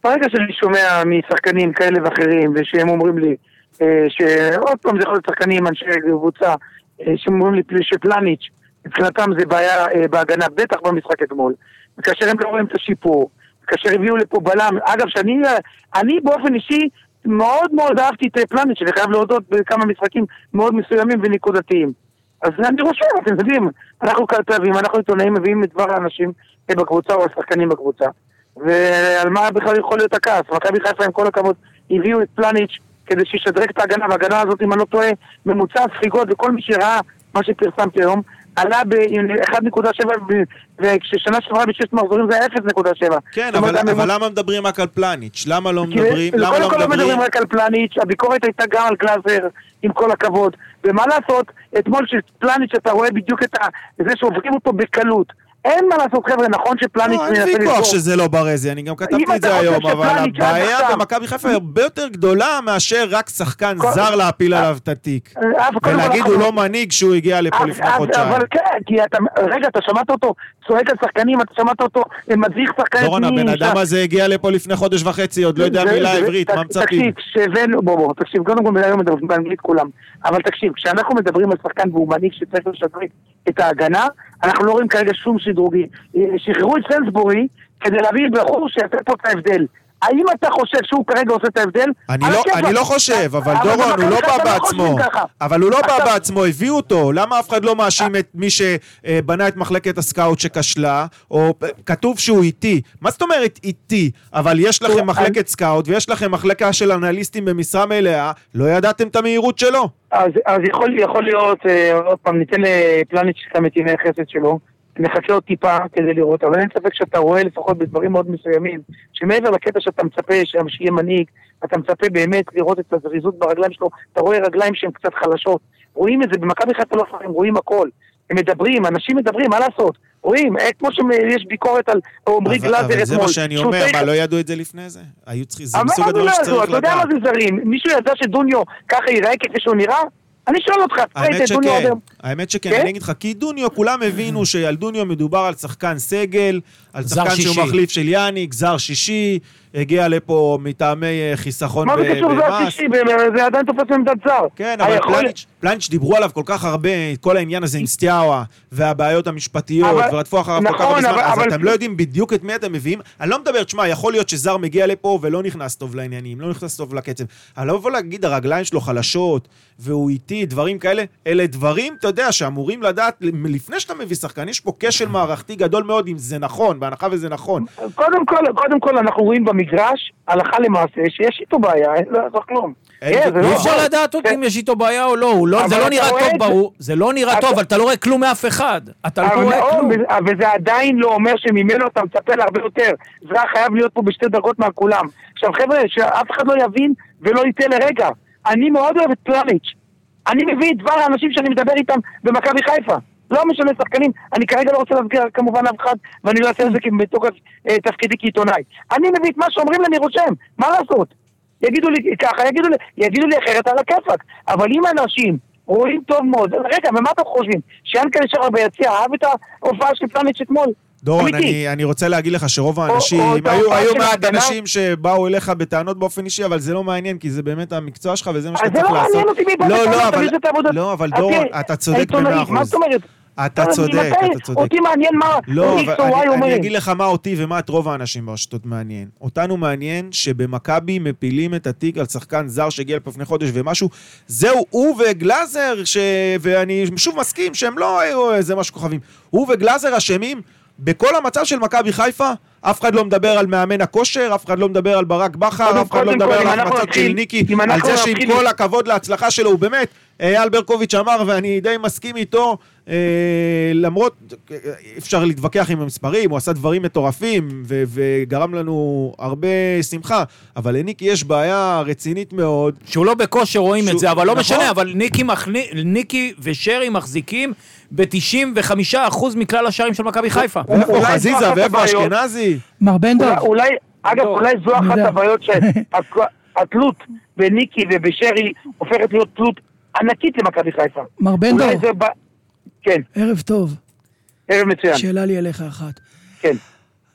ברגע שאני שומע משחקנים כאלה ואחרים, ושהם אומרים לי, אה, שעוד פעם זה יכול להיות שחקנים, אנשי קבוצה, אה, שהם אומרים לי שפלניץ', מבחינתם זה בעיה אה, בהגנה, בטח במשחק אתמול. וכאשר הם לא רואים את השיפור, כאשר הביאו לפה בלם, אגב, שאני אני באופן אישי מאוד מאוד אהבתי את פלניץ', אני חייב להודות בכמה משחקים מאוד מסוימים ונקודתיים. אז אני רושם, אתם יודעים, אנחנו כתבים, אנחנו עיתונאים, מביאים את דבר האנשים בקבוצה או השחקנים בקבוצה. ועל מה בכלל יכול להיות הכעס? מכבי חיפה, עם כל הכבוד, הביאו את פלניץ' כדי שישדרג את ההגנה, וההגנה הזאת, אם אני לא טועה, ממוצע הספיגות, וכל מי שראה מה שפרסמתי היום, עלה ב-1.7, וכששנה שעברה בששת מחזורים זה היה 0.7. כן, אבל, אבל למה מדברים רק על פלניץ'? למה לא כי- מדברים? למה קודם לא כל לא מדברים מדברים? רק על פלניץ', הביקורת הייתה גם על גלאזר, עם כל הכבוד. ומה לעשות, אתמול שפלניץ', אתה רואה בדיוק את ה... זה שעוברים אותו בקלות. אין מה לעשות, חבר'ה, נכון שפלניץ' לא, אין מנסה ויכוח לסגור. שזה לא ברזי, אני גם כתבתי את זה היום, אבל הבעיה במכבי חיפה הרבה יותר גדולה מאשר רק שחקן זר להפיל עליו את התיק. אה, כל ולהגיד הוא לא מנהיג שהוא הגיע לפה לפני חודשיים. אבל כן, כי אתה... רגע, אתה שמעת אותו צועק על שחקנים, אתה שמעת אותו מדריך שחקנים... דורון, הבן אדם הזה הגיע לפה לפני חודש וחצי, עוד לא יודע מילה עברית, מה מצפים? תקשיב, כשהבאנו, בוא בוא, תקשיב, קודם כל היום מדברים באנגלית כולם, אבל תקשיב, כשאנחנו מדברים על שחקן והוא מנהיג שצריך לשדרג את ההגנה, אנחנו לא רואים כרגע שום שדרוגי. אה, שחררו את סנסבורי כדי להביא בחור שיעשה פה את ההבדל. האם אתה חושב שהוא כרגע עושה את ההבדל? אני לא. אני לא חושב, אבל דורון, הוא לא בא לא בעצמו. אבל הוא לא בא בעצמו, הביאו אותו. למה אף אחד לא מאשים את מי שבנה את מחלקת ה scout שכשלה? או כתוב שהוא איטי. מה זאת אומרת איטי? אבל יש לכם מחלקת scout ויש לכם מחלקה של אנליסטים במשרה מלאה, לא ידעתם את המהירות שלו? אז, אז יכול, להיות, אה, עוד פעם, ניתן לפלניץ' גם את ימי החסד שלו, נחכה עוד טיפה כדי לראות, אבל אין ספק שאתה רואה לפחות בדברים מאוד מסוימים, שמעבר לקטע שאתה מצפה שיהיה מנהיג, אתה מצפה באמת לראות את הזריזות ברגליים שלו, אתה רואה רגליים שהן קצת חלשות, רואים את זה, במכבי חיפה לא לפעמים רואים הכל, הם מדברים, אנשים מדברים, מה לעשות? רואים, אה, כמו שיש ביקורת על עמרי אבל, גלאזר אבל אתמול. זה מה שאני אומר, מה, לא ידעו את זה לפני זה? היו צריכים, זה אבל מסוג הדברים לא שצריך ידעו? אתה יודע מה לדעת. זה זרים? מישהו ידע שדוניו ככה ייראה כפי שהוא נראה? אני שואל אותך, האמת שכן, האמת שכן, כן? אני אגיד לך, כי דוניו, כולם הבינו שעל דוניו מדובר על שחקן סגל, על שחקן שהוא. מחליף של יאניק, זר שישי, הגיע לפה מטעמי אה, חיסכון מה ב- זה במס. השישי? זה עדיין תופס עמדת זר. כן, אבל פלניץ', פלניץ' דיברו עליו כל כך הרבה, כל העניין הזה עם סטיאאווה, והבעיות המשפטיות, ורדפו אחריו כל כך נכון, הרבה זמן, אז אתם לא יודעים בדיוק את מי אתם מביאים. אני לא מדבר, תשמע, יכול להיות שזר מגיע לפה ולא נכנס טוב לעניינים, לא נכנס טוב לקצב. אבל לבוא להגיד, הרגליים שלו חלשות, והוא איטי, דברים כאלה, אלה דברים, אתה יודע, שאמורים לדעת, לפני שאתה מביא שחקן, יש פה כשל מערכתי גדול מאוד, אם זה נכון, בהנחה וזה נכון. קודם כל, קודם כל אנחנו רואים במגרש במגרש, הלכה למעשה, שיש איתו בעיה, אין לא יעזור כלום. כן, זה אי לא אפשר. לדעת עוד כן. אם יש איתו בעיה או לא, לא- אבל זה לא נראה טוב זה. ברור, זה לא נראה טוב, אבל אתה לא רואה כלום מאף אחד. אתה לא אבל רואה כלום. וזה- וזה עדיין לא אומר שממנו אתה מצפה להרבה יותר. זה היה חייב להיות פה בשתי דרגות מעל כולם. עכשיו חבר'ה, שאף אחד לא יבין ולא יטעה לרגע. אני מאוד אוהב את פלניץ'. אני מביא את דבר האנשים שאני מדבר איתם במכבי חיפה. לא משנה שחקנים, אני כרגע לא רוצה להזכיר כמובן אף אחד, ואני לא אעשה את זה בתוקף אה, תפקידי כעיתונאי. אני מביא את מה שאומרים לי, אני רושם, מה לעשות? יגידו לי ככה, יגידו לי, יגידו לי אחרת על הכיפאק. אבל אם אנשים רואים טוב מאוד, רגע, ומה אתם חושבים? שיאנקל'ה שחר ביציע אהב את ההופעה של פלניץ' אתמול? דורון. אני, אני רוצה להגיד לך שרוב האנשים, או את היו, היו מעט. אנשים שבאו אליך בטענות באופן אישי, אבל זה לא מעניין, כי זה באמת המקצוע שלך וזה מה שאתה אז זה צריך לא לעשות. מעניין אותי מי בא לא, בטענות, לא, אבל. לא, אבל דורון, אתה צודק במאה מה אחוז. זאת אומרת? אתה צודק, אתה צודק. אותי מעניין מה לא, X אבל או Y אני, אני אומרים. אגיד לך מה אותי ומה את רוב האנשים ברשתות מעניין. אותנו מעניין שבמכבי מפילים את התיק על שחקן זר שהגיע לפה לפני חודש ומשהו. זהו, הוא וגלאזר, ש... ואני שוב מסכים שהם לא איזה משהו כוכבים. הוא וגלאזר אשמים בכל המצב של מכבי חיפה. אף אחד לא מדבר על מאמן הכושר, אף אחד לא מדבר על ברק בכר, אף אחד לא מדבר על ההחמצות של ניקי, על זה שעם כל הכבוד להצלחה שלו, הוא באמת, אייל ברקוביץ' אמר, ואני די מסכים איתו, אה, למרות, אה, אפשר להתווכח עם המספרים, הוא עשה דברים מטורפים, וגרם לנו הרבה שמחה, אבל לניקי יש בעיה רצינית מאוד. שהוא לא בכושר רואים את זה, אבל לא נכון. משנה, אבל ניקי, מחני, ניקי ושרי מחזיקים ב-95% מכלל השערים של מכבי חיפה. זו חזיזה ואיפה הבעיות. מר בן דב, אולי- אגב, לא, אולי זו אחת. הבעיות שהתלות [LAUGHS] בניקי ובשרי הופכת להיות תלות ענקית למכבי חיפה. מר בן אולי דב. כן, ערב טוב. ערב מצוין, שאלה לי אליך אחת. כן.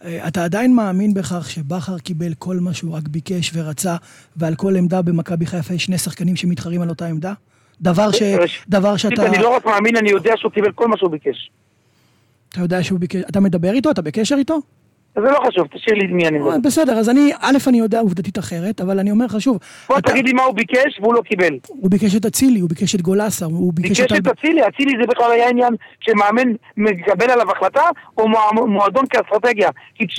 אה, אתה עדיין מאמין בכך שבכר קיבל כל מה שהוא רק ביקש ורצה, ועל כל עמדה במכבי חיפה יש שני שחקנים שמתחרים על אותה עמדה? דבר, ש... ראשית, דבר שאתה... אני לא רק מאמין, אני יודע שהוא קיבל כל מה שהוא ביקש. אתה יודע שהוא ביקש... אתה מדבר איתו? אתה בקשר איתו? זה לא חשוב, תשאיר לי את מי אני מדבר. בסדר, אז אני, א', אני יודע עובדתית אחרת, אבל אני אומר לך שוב, בוא אתה- תגיד לי מה הוא ביקש והוא לא קיבל. הוא ביקש את אצילי, הוא ביקש את גולסה, הוא ביקש ביקש את אצילי, אצילי זה בכלל היה עניין שמאמן מקבל עליו החלטה, או מוע- מועדון כאסטרטגיה.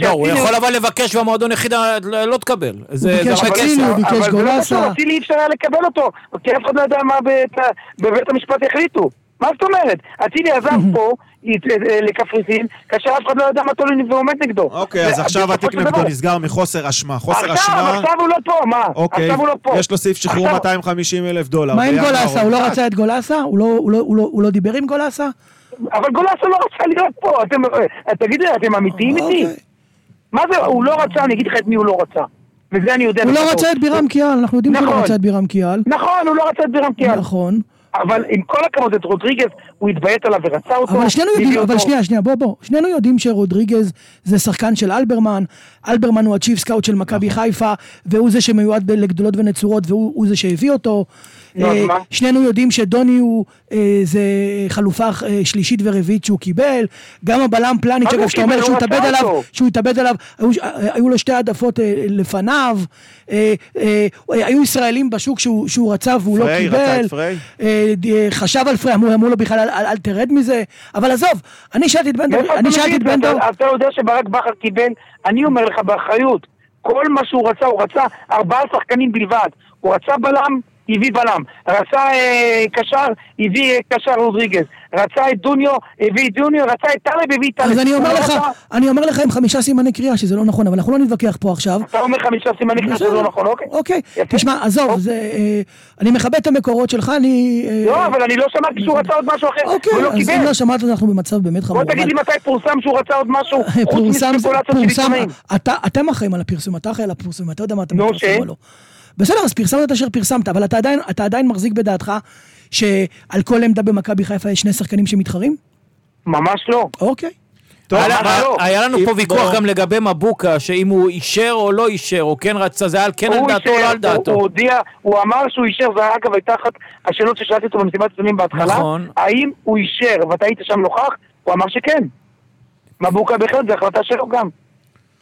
לא, הוא יכול אבל לבקש והמועדון יחידה לא תקבל. זה זה ביקש אצילי. הוא ביקש אבל זה לא גולסה. קשור, אצילי אי אפשר היה לקבל אותו, כי אף אחד לא יודע מה בית- בבית המשפט יחליטו. מה זאת אומרת? אצילי עזב [LAUGHS] פה ית- אה, לקפריסין, כאשר אף אחד לא יודע מה תולין ועומד נגדו. אוקיי, אז עכשיו התיק נגדו נסגר מחוסר אשמה. חוסר עכשיו, אשמה, עכשיו הוא לא פה, מה? אוקיי, עכשיו הוא לא פה. יש לו סעיף שחרור עכשיו- 250 אלף דולר. מה עם גולסה? הוא לא רצה את גולסה? הוא לא- הוא לא- הוא לא- דיבר עם גולסה? אבל גולסו לא רצה להיות פה, אה, תגידו, אתם אמיתיים איתי? אוקיי. מה זה, הוא לא רצה, אני אגיד לך את מי הוא לא רצה. וזה אני יודע. הוא לא. רצה את בירם קיאל, אנחנו יודעים שהוא לא נכון. רצה את בירם קיאל. נכון, הוא לא רצה את בירם קיאל. נכון. אבל עם כל הכבוד, את רודריגז, הוא התביית עליו ורצה אותו. אבל שנינו יודעים, אבל. שנייה, שנייה, בוא, בוא. שנינו יודעים שרודריגז זה שחקן של אלברמן, אלברמן הוא ה chief scout של מכבי. חיפה, והוא זה שמיועד לגדולות ונצורות, והוא הוא זה שהביא אותו. אז אה? שנינו יודעים שדוני הוא אה, זה חלופה אה, שלישית ורביעית שהוא קיבל. גם הבלם פלניץ', אגב, שאתה אומר? שהוא הוא התאבד עליו. שהוא התאבד עליו, היו- אה, היו לו שתי העדפות אה, לפניו. אה, אה, היו ישראלים בשוק שהוא שהוא רצה והוא לא פריי, קיבל. רצה את פריי? אה, אה, חשב על פריי, אמרו אמרו לו בכלל אל- אל אל תרד מזה, אבל עזוב, אני שאלתי את בן דור, אני שאלתי את בן? דור, אתה- אתה יודע שברק בכר קיבל, אני אומר לך באחריות, כל מה שהוא רצה, הוא רצה ארבעה שחקנים בלבד. הוא רצה בלם, הביא בלם. רצה אה, קשר, הביא אה, קשר רודריגז. רצה את דוניו, הביא את דוניו. רצה את טלב, הביא את טלב. אז אני אומר לך, רצה- אני אומר לך עם חמישה סימני קריאה שזה לא נכון, אבל אנחנו לא נתווכח פה עכשיו. אתה אומר חמישה סימני קריאה שזה לא נכון, אוקיי. אוקיי. תשמע, עזוב, אוקיי. זה, אה, אני מכבד את המקורות שלך, אני... אה, לא, אבל אני לא שמעתי שהוא רצה עוד משהו אחר. אוקיי, הוא לא אז אם. לא שמעת, אנחנו במצב באמת חמור. בוא תגיד לי מתי פורסם שהוא רצה עוד משהו, חוץ מספקולציות של עיתונאים. אתם אחראים על הפרסום, אתה אחראי על הפרסום, אתה יודע מה אתה מפרסם? או לא. בסדר, אז פרסמת את אשר פרסמת, אבל אתה עדיין, אתה עדיין מחזיק בדעתך שעל כל עמדה במכבי חיפה יש שני שחקנים שמתחרים? ממש לא. אוקיי. טוב, היה- אבל היה- לא. היה לנו פה ויכוח בוא- גם לגבי מבוקה, שאם הוא אישר או לא אישר, או כן רצה, זה היה כן על דעתו או לא על הוא- דעתו. הוא הודיע, הוא אמר שהוא אישר, זה אגב הייתה אחת השאלות ששאלתי אותו במסיבת עיתונים בהתחלה. נכון. האם הוא אישר, ואתה היית שם נוכח? הוא אמר שכן. מבוקה בהחלט, זו החלטה שלו גם.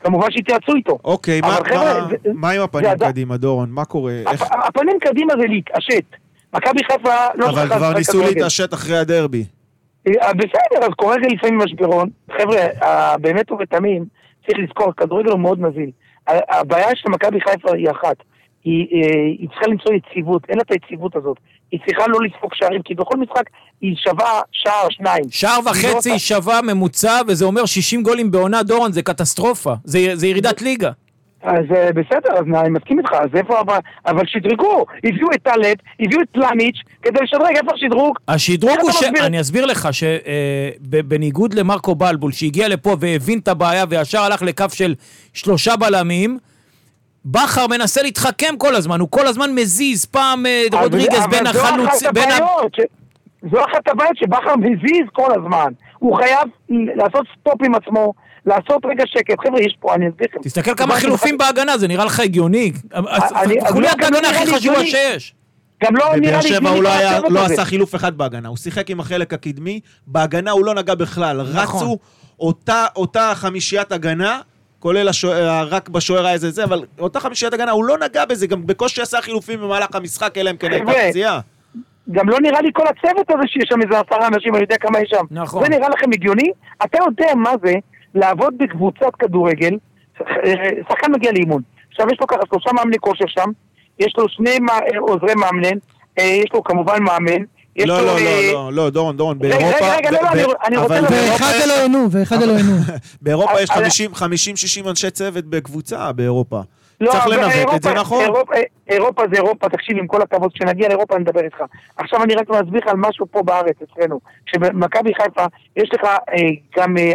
כמובן שהתייעצו איתו. אוקיי, מה- חבר'ה, מה- זה- מה עם זה הפנים עדיין- קדימה, דורון? מה קורה? איך- הפ- הפנים קדימה זה להתעשת. מכבי חיפה לא אבל כבר ניסו. להתעשת אחרי הדרבי. אה, בסדר, אז קורה לפעמים משברון. חבר'ה, אה, באמת ובתמים, צריך לזכור, כדורגל הוא מאוד נזיל. הבעיה של מכבי חיפה היא אחת. היא, אה, היא צריכה למצוא יציבות, אין לה את היציבות הזאת. היא צריכה לא לספוג שערים, כי בכל משחק היא שווה שער, שניים. שער היא לא וחצי עושה- שווה ממוצע, וזה אומר 60 גולים בעונה, דורון, זה קטסטרופה. זה זה ירידת ליגה. אז אה, בסדר, אז אני מסכים איתך, אז איפה, הבא- אבל שדרגו, הביאו את טלב, הביאו את פלניץ', כדי לשדרג, איפה השדרוג? השדרוג הוא ש... מסביר? אני אסביר לך שבניגוד למרקו בלבול, שהגיע לפה והבין את הבעיה וישר הלך לקו של שלושה בלמים, בכר מנסה להתחכם כל הזמן, הוא כל הזמן מזיז, פעם אה, אבל- רודריגז אבל בין זו החלוץ... אחת בין ה- הבעיות, ש- זו אחת הבעיות שבכר מזיז כל הזמן. הוא חייב לעשות stop עם עצמו, לעשות רגע שקט. חבר'ה, יש פה, אני אסביר לכם. תסתכל כמה חילופים בהגנה, זה נראה לך הגיוני? חוליית ההגנה הכי חשובה. שיש. גם לא נראה בבאר לי... שבע הגיוני הוא לא היה- לא. עשה חילוף אחד בהגנה, הוא שיחק עם החלק הקדמי, בהגנה הוא לא נגע בכלל. נכון. רצו אותה- אותה חמישיית הגנה, כולל השוער, רק בשוער היה איזה זה, אבל אותה חמישיית הגנה, הוא לא נגע בזה, גם בקושי עשה חילופים במהלך המשחק, אלא אם כן הייתה פציעה. גם לא נראה לי כל הצוות הזה שיש שם איזה עשרה אנשים, אני יודע כמה יש שם. נכון. זה נראה לכם הגיוני? אתה יודע מה זה לעבוד בקבוצת כדורגל, שחקן מגיע לאימון. עכשיו יש לו ככה שלושה מאמני כושר שם, יש לו שני מא- אה, עוזרי מאמנן, אה, יש לו כמובן מאמן. לא, לא, אה, לא, לא, לא, דורון, דורון, רגע, באירופה... רגע, לא, ב- לא, אני- רוצה ואחד [LAUGHS] יש- אלוהינו, ואחד אלוהינו. באירופה יש אבל- 50-60 אנשי צוות בקבוצה, באירופה. לא, צריך לנווט את אירופה- זה נכון. אירופה, זה אירופה, תקשיב, עם כל הכבוד, כשנגיע לאירופה אני אדבר איתך. עכשיו אני רק מסביר לך על משהו פה בארץ, אצלנו. כשבמכבי חיפה יש לך אה, גם, אה,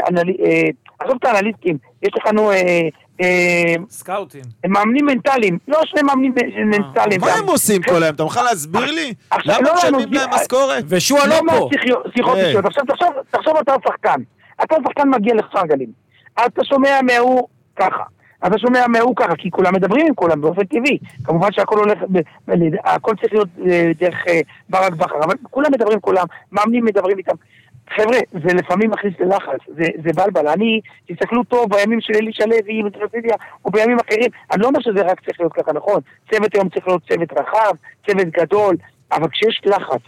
אה, עזוב את האנליסטים, יש לך נו, אה, אה, סקאוטים. מאמנים מנטליים, לא שני מאמנים מנטליים. מה. הם עושים כל היום? אתה מוכן להסביר לי? למה לא, משלמים אני להם מסביר- משכורת? ושועה לא לא פה. מהשיחות אה. אישיות. עכשיו תחשוב, תחשוב אתה שחקן. אתה שחקן מגיע לכפר גלים. אתה שומע מההוא ככה. אתה שומע מההוא ככה, כי כולם מדברים עם כולם באופן טבעי. כמובן שהכל הולך, הכל צריך להיות אה, דרך אה, ברק בכר, אבל כולם מדברים עם כולם, מאמנים מדברים איתם. חבר'ה, זה לפעמים מכניס ללחץ, זה, זה בלבל. אני, תסתכלו טוב בימים של אלישע לוי, בטלוויזיה, או בימים אחרים, אני לא אומר שזה רק צריך להיות ככה, נכון? צוות היום צריך להיות צוות רחב, צוות גדול, אבל כשיש לחץ,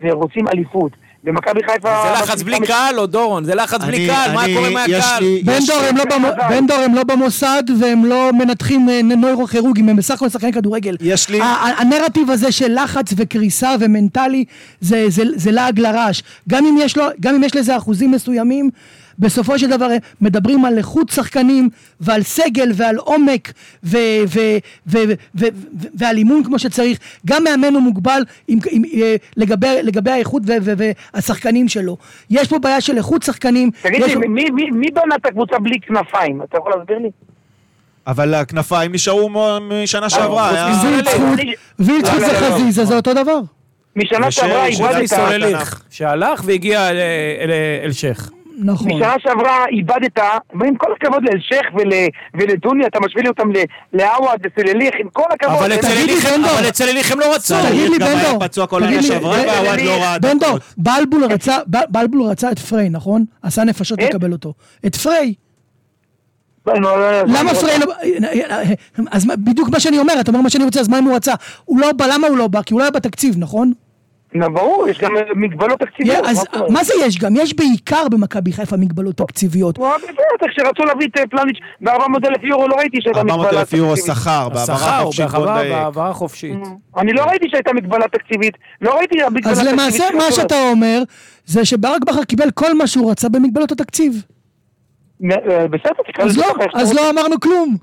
ורוצים אליפות, ומכבי חיפה... זה לחץ בלי קהל או דורון? זה לחץ בלי קהל, מה קורה מהקהל? בן דור הם לא. בן דור הם לא במוסד והם לא מנתחים אה, נוירוכירורגים, הם בסך הכל שחקני כדורגל. יש לי- הנרטיב הזה של לחץ וקריסה ומנטלי זה- זה זה לעג לרש. גם אם יש לזה אחוזים מסוימים, בסופו של דבר אה, מדברים על איכות שחקנים ועל סגל ועל עומק ו- ו- ו- ו- ו- ו- ועל אימון כמו שצריך. גם מאמן הוא מוגבל עם- עם- אה, לגבי לגבי האיכות ו- ו- והשחקנים שלו. יש פה בעיה של איכות שחקנים. תגיד יש- לי, מי- מי- מי בנה את הקבוצה בלי כנפיים? אתה יכול להסביר לי? אבל הכנפיים נשארו מ- משנה שעברה. היה- מזה- וילצחוט, זה. חזיזה, זה אותו דבר. משנה שעברה איבדת... שהלך והגיע אל- אלשיך. נכון. משנה שעברה איבדת, ועם כל הכבוד לאלשיך ול, ולדוני, אתה משווה לי אותם ל- לעווד וסלליך, עם כל הכבוד. אבל הם- אצל אליך- דור. אבל אצל אליך הם לא רצו. תגיד לי, בן היה דור, פצוע כל תגיד העונה לי, שעברה, והוואד לא ראה בן דור. בלבול רצה, בלבול רצה את פריי, נכון? עשה נפשות את? לקבל אותו. את פריי. לא, לא, לא, למה פריי לא... אז בדיוק מה שאני אומר, אתה אומר מה שאני רוצה, אז מה אם הוא רצה? הוא לא בא, למה הוא לא בא? כי הוא לא היה בתקציב, נכון? נו, ברור, יש גם מגבלות תקציביות. אז מה זה יש גם? יש בעיקר במכבי חיפה מגבלות תקציביות. בטח, כשרצו להביא את אה, פלניץ' ב-400 אלף יורו, לא ראיתי שהייתה מגבלה 400 אלף יורו תקציבית. שכר, בהעברה חופשית. אני לא ראיתי שהייתה מגבלה תקציבית, לא ראיתי מגבלה אז תקציבית. למעשה מה שאתה אומר, זה שברק בכר קיבל כל מה שהוא רצה במגבלות התקציב. אה, בסדר, תקרא אז לזה לא, אז. לא אמרנו כלום.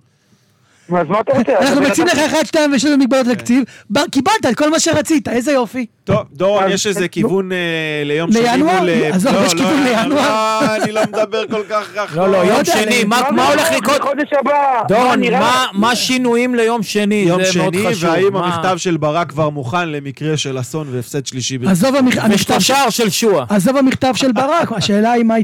אז מה אתה רוצה? אנחנו מציעים לך 1, 2 ו-3 במגבלות התקציב, בר- קיבלת את כל מה שרצית, איזה יופי. טוב, דורון, יש איזה. כיוון אה, ליום שני לינואר? אה, עזוב, לא, יש לא, כיוון לא, לינואר. אני לא מדבר כל כך רחוק. לא, לא, יום שני, מה הולך לקרות? בחודש הבא. דורון, מה- השינויים ליום שני? יום שני. והאם המכתב של ברק כבר מוכן למקרה של אסון והפסד שלישי? עזוב המכ- המכתב של- שועה. עזוב המכתב של ברק, [LAUGHS] השאלה האם אה,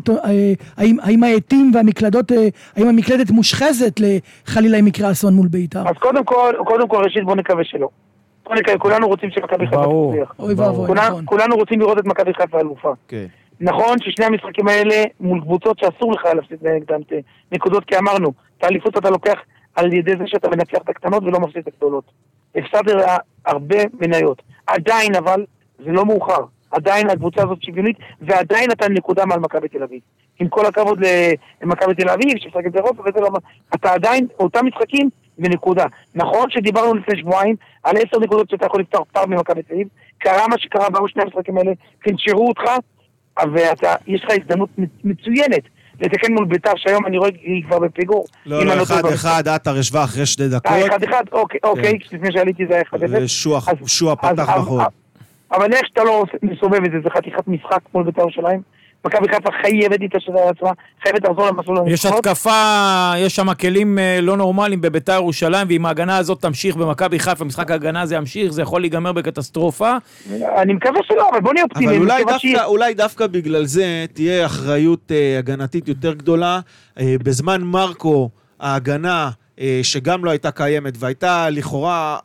האם- העטים והמקלדות, האם המקלדת מושחזת לחלילה אם יקרה אסון מול בית"ר. אז קודם כל, קודם כל, ראשית בוא נקווה שלא. בוא נקווה, כולנו רוצים שמכבי חיפה ברור. תצליח. אוי ברור. ואבוי, כולנו- נכון. כולנו רוצים לראות את מכבי חיפה אלופה. כן. נכון ששני המשחקים האלה מול קבוצות שאסור לך להפסיד נגדם את נקודות, כי אמרנו, את האליפות אתה לוקח על ידי זה שאתה מנצח את הקטנות ולא מפסיד את הגדולות. הפסדת הרבה מניות. עדיין אבל, זה לא מאוחר. עדיין הקבוצה הזאת שוויונית, ועדיין אתה נקודה מעל מכבי תל אביב. עם כל הכבוד למכבי תל אביב, שמשחקת באירופה וזה לא... אתה עדיין, אותם משחקים ונקודה. נכון שדיברנו לפני שבועיים על עשר נקודות שאתה יכול לפתוח פער ממכבי תל אביב, קרה מה שקרה באו שני המשחקים האלה, תנשרו אותך, ויש לך הזדמנות מצוינת לתקן מול ביתר, שהיום אני רואה היא כבר בפיגור. לא, לא, אחד אחד, עטר ישבה אחרי שתי דקות. אה, אחד אחד, אוקיי, אוקיי, כן. לפני שעליתי זה היה אחד אחד. ושועה פתח נכון. אבל איך שאתה לא מסובב את זה, זה חתיכת משחק מול בית"ר ירושלים. מכבי חיפה חייבת להתעשת על עצמה, חייבת לחזור למסלול הניצחונות. יש התקפה, יש שם כלים אה, לא נורמליים בביתר ירושלים, ואם ההגנה הזאת תמשיך במכבי חיפה, משחק ההגנה הזה ימשיך, זה יכול להיגמר בקטסטרופה. אני מקווה שלא, אבל בוא נהיה אופטימיים. אבל אולי דווקא, אולי דווקא בגלל זה תהיה אחריות uh, הגנתית יותר גדולה. Uh, בזמן מרקו, ההגנה... אה, שגם לא הייתה קיימת, והייתה לכאורה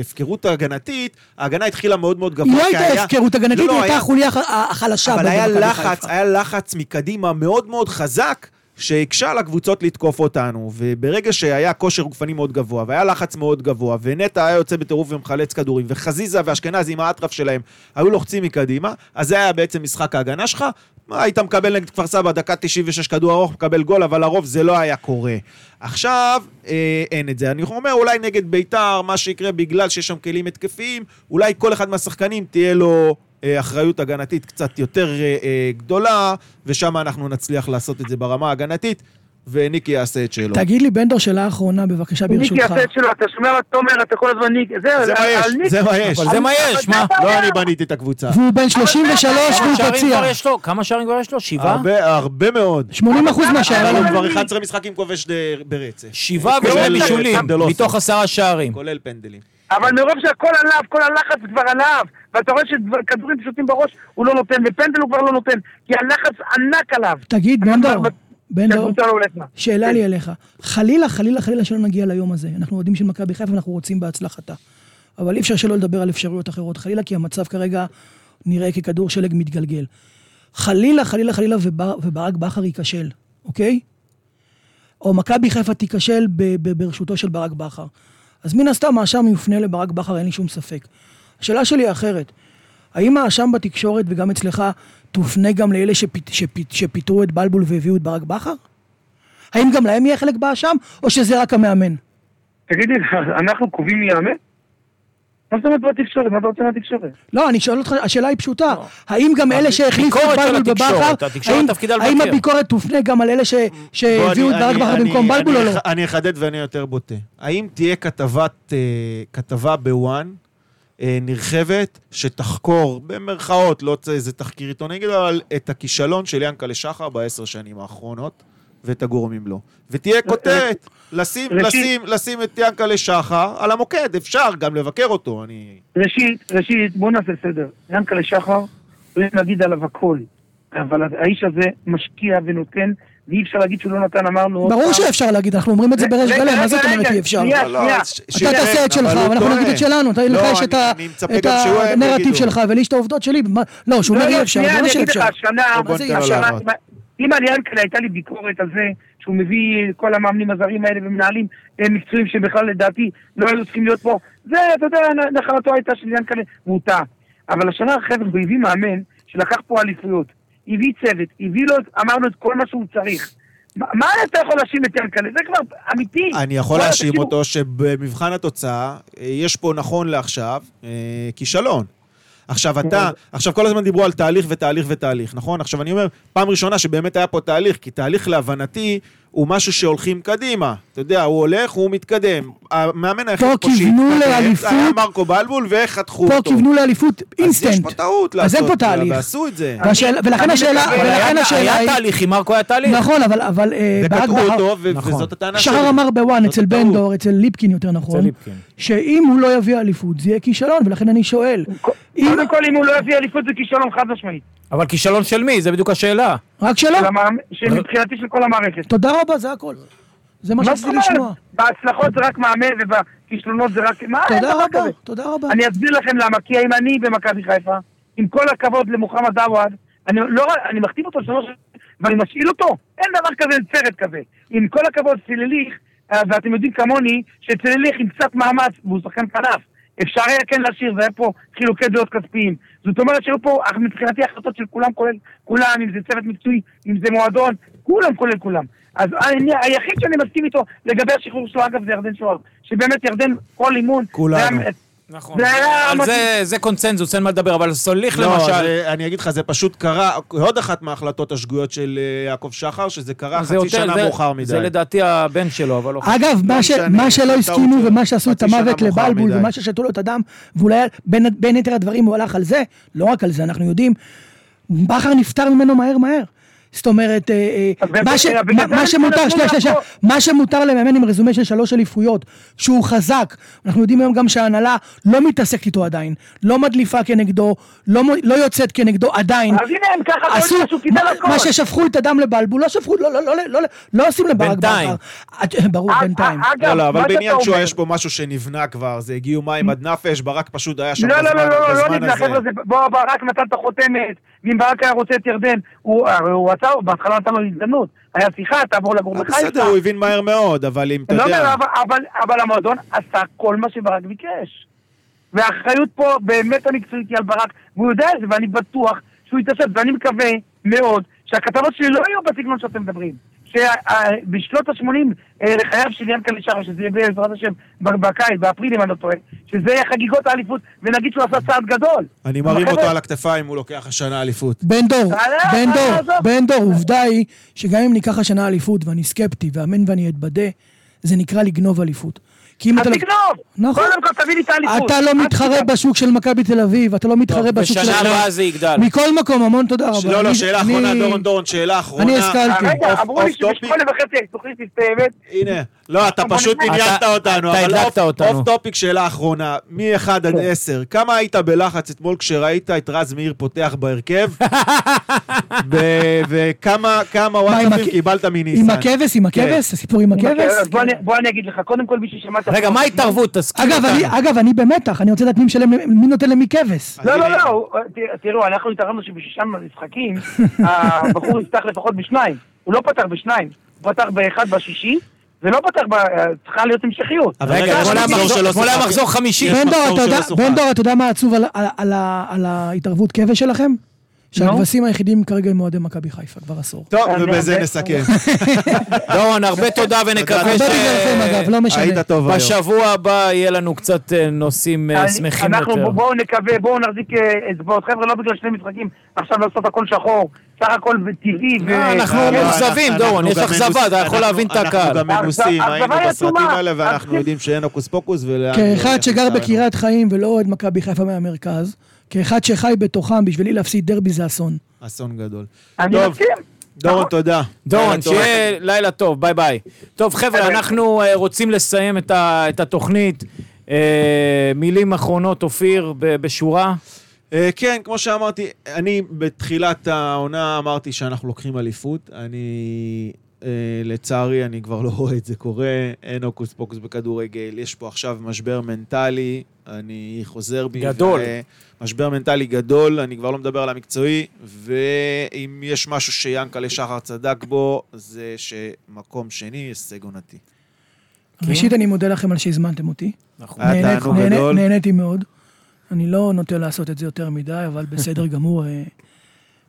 הפקרות הגנתית, ההגנה התחילה מאוד מאוד גבוה. היא לא הייתה הפקרות הגנתית, לא, לא, היא הייתה החוליה החלשה. אבל היה לחץ, היה לחץ מקדימה מאוד מאוד חזק. שהקשה על הקבוצות לתקוף אותנו, וברגע שהיה כושר גופני מאוד גבוה, והיה לחץ מאוד גבוה, ונטע היה יוצא בטירוף ומחלץ כדורים, וחזיזה ואשכנזי עם האטרף שלהם היו לוחצים מקדימה, אז זה היה בעצם משחק ההגנה שלך. היית מקבל נגד כפר סבא דקה 96 כדור ארוך, מקבל גול, אבל לרוב זה לא היה קורה. עכשיו אה, אין את זה. אני אומר, אולי נגד ביתר, מה שיקרה בגלל שיש שם כלים התקפיים, אולי כל אחד מהשחקנים תהיה לו אה, אחריות הגנתית קצת יותר אה, אה, גדולה, ושם אנחנו נצליח לעשות את זה ברמה ההגנתית. וניקי יעשה את שלו. תגיד לי, בנדור, שאלה אחרונה, בבקשה, ברשותך. ניקי יעשה את שלו, אתה שומע מה תומר, אתה כל הזמן ניקי. זה מה יש, זה מה יש. זה מה יש, מה? לא אני בניתי את הקבוצה. והוא בן 33 והוא פציע. כמה שערים כבר יש לו? שבעה? הרבה מאוד. 80 אחוז מהשערים. היה לו כבר 11 משחקים כובש ברצף. שבעה ושני בישולים, מתוך עשרה שערים. כולל פנדלים. אבל מרוב שהכל עליו, כל הלחץ כבר עליו, ואתה רואה שכדורים פשוטים בראש הוא לא נותן, ופנדל הוא כבר לא נותן, כי הלחץ ענק עליו. תגיד, בנדור, בנדור, שאלה לי אליך. חלילה, חלילה, חלילה שלא נגיע ליום הזה. אנחנו אוהדים של מכבי חיפה ואנחנו רוצים בהצלחתה. אבל אי אפשר שלא לדבר על אפשרויות אחרות. חלילה, כי המצב כרגע נראה ככדור שלג מתגלגל. חלילה, חלילה, חלילה, וברק בכר ייכשל, אוקיי? או מכבי חיפה תיכשל ברשותו של ברק בכר. אז מן הסתם האשם יופנה לברק בכר, אין לי שום ספק. השאלה שלי היא אחרת. האם האשם בתקשורת וגם אצלך תופנה גם לאלה שפית, שפית, שפיטרו את בלבול והביאו את ברק בכר? האם גם להם יהיה חלק באשם, או שזה רק המאמן? תגידי, אנחנו קובעים מי יאמן? מה זאת אומרת בתקשורת? מה אתה רוצה מהתקשורת? לא, אני שואל אותך, השאלה היא פשוטה. האם גם אלה שהחליפו את בלבול בבכר, האם הביקורת תופנה גם על אלה שהביאו את ברק בכר במקום בלבול או לא? אני אחדד ואני יותר בוטה. האם תהיה אה, כתבה בוואן, נרחבת, שתחקור, במרכאות, לא איזה תחקיר עיתונאי, אבל את הכישלון של ינקלה שחר בעשר שנים האחרונות? ואת הגורמים לו. ותהיה כותרת, לשים, לשים, לשים את ינקלה שחר על המוקד, אפשר גם לבקר אותו, אני... ראשית, ראשית, בוא נעשה סדר. ינקלה שחר, יכולים להגיד עליו הכל, אבל האיש הזה משקיע ונותן, ואי אפשר להגיד שהוא לא נתן, אמרנו... ברור שאפשר להגיד, אנחנו אומרים את זה בריש גלי, מה זאת אומרת אי אפשר? לא, לא. אתה תעשה את שלך, ואנחנו נגיד את שלנו, לך לא, יש את הנרטיב שלך, ולי יש את העובדות שלי. לא, שהוא אומר אי אפשר, זה לא שאפשר. מה זה אי אפשר? אם על ינקלה הייתה לי ביקורת על זה שהוא מביא כל המאמנים הזרים האלה ומנהלים אה, מקצועיים שבכלל לדעתי לא היו צריכים להיות פה, זה, אתה יודע, נחלתו הייתה של ינקלה, והוא טעה. אבל השנה החבר'ה, הוא הביא מאמן שלקח פה אליפויות, הביא צוות, הביא לו, אמרנו את כל מה שהוא צריך. מה אתה יכול להאשים את ינקלה? זה כבר אמיתי. אני יכול להאשים אותו שבמבחן התוצאה, אה, יש פה נכון לעכשיו אה, כישלון. עכשיו אתה, עכשיו כל הזמן דיברו על תהליך ותהליך ותהליך, נכון? עכשיו אני אומר, פעם ראשונה שבאמת היה פה תהליך, כי תהליך להבנתי הוא משהו שהולכים קדימה. אתה יודע, הוא הולך, הוא מתקדם. המאמן היחיד פה שהתקדם, זה היה מרקו בלבול, וחתכו אותו. פה כיוונו לאליפות אינסטנט. אז יש פה טעות לעשות. אז אין פה תהליך. ועשו את זה. ולכן השאלה, ולכן השאלה היה תהליך, עם מרקו היה תהליך. נכון, אבל... אה, וקטעו אותו, נכון. וזאת הטענה שלי. שחר אמר ב ONE, אצל בן דור, אצל ליפקין יותר נכון, שאם הוא לא יביא אליפות, זה יהיה כישלון, ולכן אני שואל. קודם כל, אם הוא לא יביא אליפות זה כישלון חד משמעית. אבל כישלון של מי? זה בדיוק השאלה. רק שלו. מבחינתי של כל המערכת. תודה רבה, זה הכל. זה מה שרציתי לשמוע. בהצלחות זה רק מאמן ובכישלונות זה רק... תודה רבה, תודה רבה. אני אסביר לכם למה, כי אם אני במכבי חיפה, עם כל הכבוד למוחמד עוואד, אני לא... אני מחתים אותו שלוש... ואני משאיל אותו. אין דבר כזה, אין סרט כזה. עם כל הכבוד, צלליך, אה, ואתם יודעים כמוני, שצלליך עם קצת מאמץ, והוא שחקן כנף, אפשר היה כן להשאיר, זה היה פה חילוקי דעות כספיים. זאת אומרת שהיו פה, מבחינתי, החלטות של כולם, כולל כולם, אם זה צוות מקצועי, אם זה מועדון, כולם כולל כולם. אז אני, היחיד שאני מסכים איתו לגבי השחרור שלו, אגב, זה ירדן שואה. שבאמת ירדן, כל אימון... כולנו. נכון. זה היה על. זה- זה קונצנזוס, אין מה לדבר, אבל סוליך לא, למשל... זה- אני אגיד לך, זה פשוט קרה, עוד אחת מההחלטות השגויות של אה, יעקב שחר, שזה קרה חצי יותר- שנה זה- מאוחר מדי. זה לדעתי הבן שלו, אבל לא... אגב, מה, ש... משנה, מה שלא הסכימו. ומה שעשו את המוות לבלבול. ומה ששתו לו את הדם, ואולי בין, בין יתר הדברים הוא הלך על זה, לא רק על זה, אנחנו יודעים, בכר נפטר ממנו מהר מהר. זאת אומרת, אה, אה, אז מה, ש... שמותר, שנייה, שנייה, שנייה, מה שמותר למאמן עם רזומה של שלוש אליפויות, שהוא חזק, אנחנו יודעים היום גם שההנהלה לא מתעסקת איתו עדיין, לא מדליפה כנגדו, לא, לא יוצאת כנגדו עדיין. אז הנה, הם ככה עשו, מה ששפכו את הדם לבלבול, לא שפכו, לא, לא, לא, לא, לא, לא עושים לברק בינתיים. בכר. [LAUGHS] אה, ברור, בינתיים. אגב, לא, לא, אבל בעניין שואה יש פה משהו שנבנה כבר, זה הגיעו מים עד נפש, ברק פשוט היה שם לא, לא, בזמן לא, לא, לא, לא בזמן נבנה, הזה. חבר'ה, ברק נתן את החותמת, ואם ברק היה רוצה את ירדן, הוא הרי הוא רצה, בהתחלה נתן לו הזדמנות. היה שיחה, תעבור לגור אה, בחיפה. בסדר, הוא הבין מהר מאוד, אבל אם אתה לא יודע... אומר, אבל- אבל- אבל המועדון עשה כל מה שברק ביקש. והאחריות פה באמת המקצועית היא על ברק, והוא יודע את זה, ואני בטוח שהוא יתעשת, ואני מקווה מאוד שהכתבות שלי לא יהיו בסגנון שאתם מדברים. שבשנות ה-80 לחייו של ינקלה שחר, שזה יהיה בעזרת השם בקיץ, באפריל אם אני לא טועה, שזה יהיה חגיגות האליפות, ונגיד שהוא עשה צעד גדול. אני מרים אותו על הכתפיים, הוא לוקח השנה אליפות. בן דור, תעלה, בן תעלה, דור, עזוב. בן דור, עובדה היא שגם אם ניקח השנה אליפות ואני סקפטי ואמן ואני אתבדה, זה נקרא לגנוב אליפות. כי אם אז אתה... לא- תגנוב! נכון. קודם כל תביא לי את האליפות. אתה לא מתחרה. בשוק של מכבי תל אביב, אתה לא מתחרה בשוק של... בשנה הבאה זה יגדל. מכל מקום, המון תודה רבה. לא, לא, שאלה אחרונה, דורון דורון, שאלה אחרונה. אני השכלתי. רגע, אמרו לי. שבשמונה וחצי התוכנית מסתיימת. הנה, לא, אתה פשוט. עניינת אותנו, אתה הדלקת אותנו. off topic שאלה אחרונה, מ-1 עד כן. 10, כמה היית בלחץ אתמול כשראית את רז מאיר פותח בהרכב? ו- וכמה וואטסאפים קיבלת מניסן? עם הכבש, עם כן. הכבש? הסיפור עם הכבש? בוא אני- אגיד לך, קודם כל מי ששמע את רגע, מה ההתערבות? תזכיר אגב, אותנו. אני- אגב, אני במתח, אני רוצה לדעת מי נותן למי כבש. לא, לא. לא, תראו, אנחנו התערבנו שבשישה משחקים, [LAUGHS] הבחור יפתח לפחות בשניים. הוא לא פתח בשניים, הוא פתח באחד בשישי, ולא פתח ב... צריכה להיות המשכיות. אבל רגע, אתמול היה מחזור חמישי. יש בן דור, מחזור אתה יודע- מה עצוב על- על- על ה- על ההתערבות כבש שלכם? שהכבשים היחידים כרגע הם אוהדי מכבי חיפה, כבר עשור. טוב, ובזה זה- נסכם. [LAUGHS] דורון, הרבה תודה ונקווה הרבה בגללכם, אגב, לא משנה. היית טוב היום. בשבוע הבא יהיה לנו קצת אה, נושאים אה, שמחים אנחנו יותר. בואו נקווה, בואו נחזיק אה, אצבעות. חבר'ה, לא בגלל שני משחקים, עכשיו לעשות הכל שחור. סך הכל טבעי. אנחנו לא, לא, מאוכזבים, אנחנו דורון, יש אכזבה, אתה יכול אנחנו- להבין את הקהל. אנחנו גם מנוסים, היינו בסרטים. האלה, ואנחנו יודעים שאין הוקוס פוקוס. כאחד שגר. בקריית חיים ולא אוהד מכבי חיפה מהמרכז, כאחד שחי בתוכם, בשבילי להפסיד דרבי זה אסון. אסון גדול. אני מסכים. דורון, נכון. תודה. דורון, לילה טוב. שיהיה לילה טוב, bye bye. טוב, חבר'ה. אנחנו אה, רוצים לסיים את התוכנית. אה, מילים אחרונות, אופיר, ב- בשורה. אה, כן, כמו שאמרתי, אני בתחילת העונה אמרתי שאנחנו לוקחים אליפות. אני, לצערי, אני כבר לא רואה את זה קורה. אין הוקוס פוקוס בכדורגל. יש פה עכשיו משבר מנטלי, אני חוזר בי. גדול. ו- משבר מנטלי גדול, אני כבר לא מדבר על המקצועי, ואם יש משהו שיאנקלה שחר צדק בו, זה שמקום שני, הישג עונתי. ראשית, אני מודה לכם על שהזמנתם אותי. גדול. נהניתי מאוד. אני לא נוטה לעשות את זה יותר מדי, אבל בסדר [LAUGHS] גמור, אה,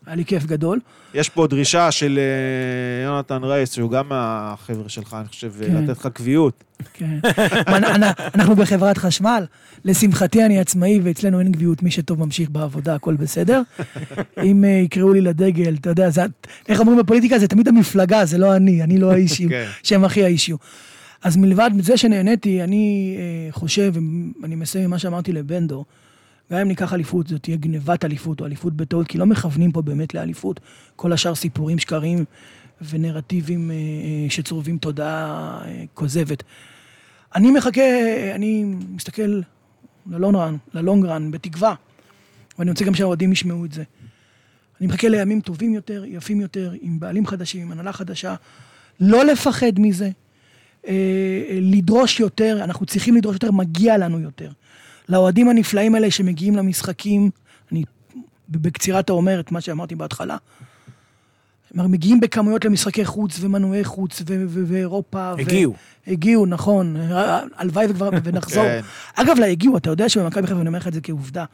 היה לי כיף גדול. יש פה דרישה של אה, יונתן רייס, שהוא גם מהחבר'ה שלך, אני חושב, כן. לתת לך קביעות. כן. [LAUGHS] אנ- אנ- אנחנו בחברת חשמל, לשמחתי אני עצמאי ואצלנו אין קביעות, מי שטוב ממשיך בעבודה, הכל בסדר. [LAUGHS] אם אה, יקראו לי לדגל, אתה יודע, זה- איך אומרים בפוליטיקה, זה תמיד המפלגה, זה לא אני, אני לא האישיו, [LAUGHS] כן. שהם הכי האישיו. אז מלבד זה שנהניתי, אני אה, חושב, אני מסיים עם מה שאמרתי לבן דור, גם אם ניקח אליפות, זאת תהיה גנבת אליפות או אליפות בטעות, כי לא מכוונים פה באמת לאליפות. כל השאר סיפורים שקרים ונרטיבים אה, אה, שצורבים תודעה אה, כוזבת. אני מחכה, אני מסתכל ללונג רן, ללונג רן, בתקווה, ואני רוצה גם שהאוהדים ישמעו את זה. אני מחכה לימים טובים יותר, יפים יותר, עם בעלים חדשים, עם הנהלה חדשה. לא לפחד מזה, לדרוש יותר, אנחנו צריכים לדרוש יותר, מגיע לנו יותר. לאוהדים הנפלאים האלה שמגיעים למשחקים, אני בקצירת האומר את מה שאמרתי בהתחלה, מגיעים בכמויות למשחקי חוץ ומנועי חוץ ו- ו- ואירופה. ו- הגיעו. הגיעו, נכון. הלוואי וכבר, [LAUGHS] ונחזור. כן. אגב, לה הגיעו, אתה יודע שבמכבי חיפה, אני אומר לך את זה כעובדה,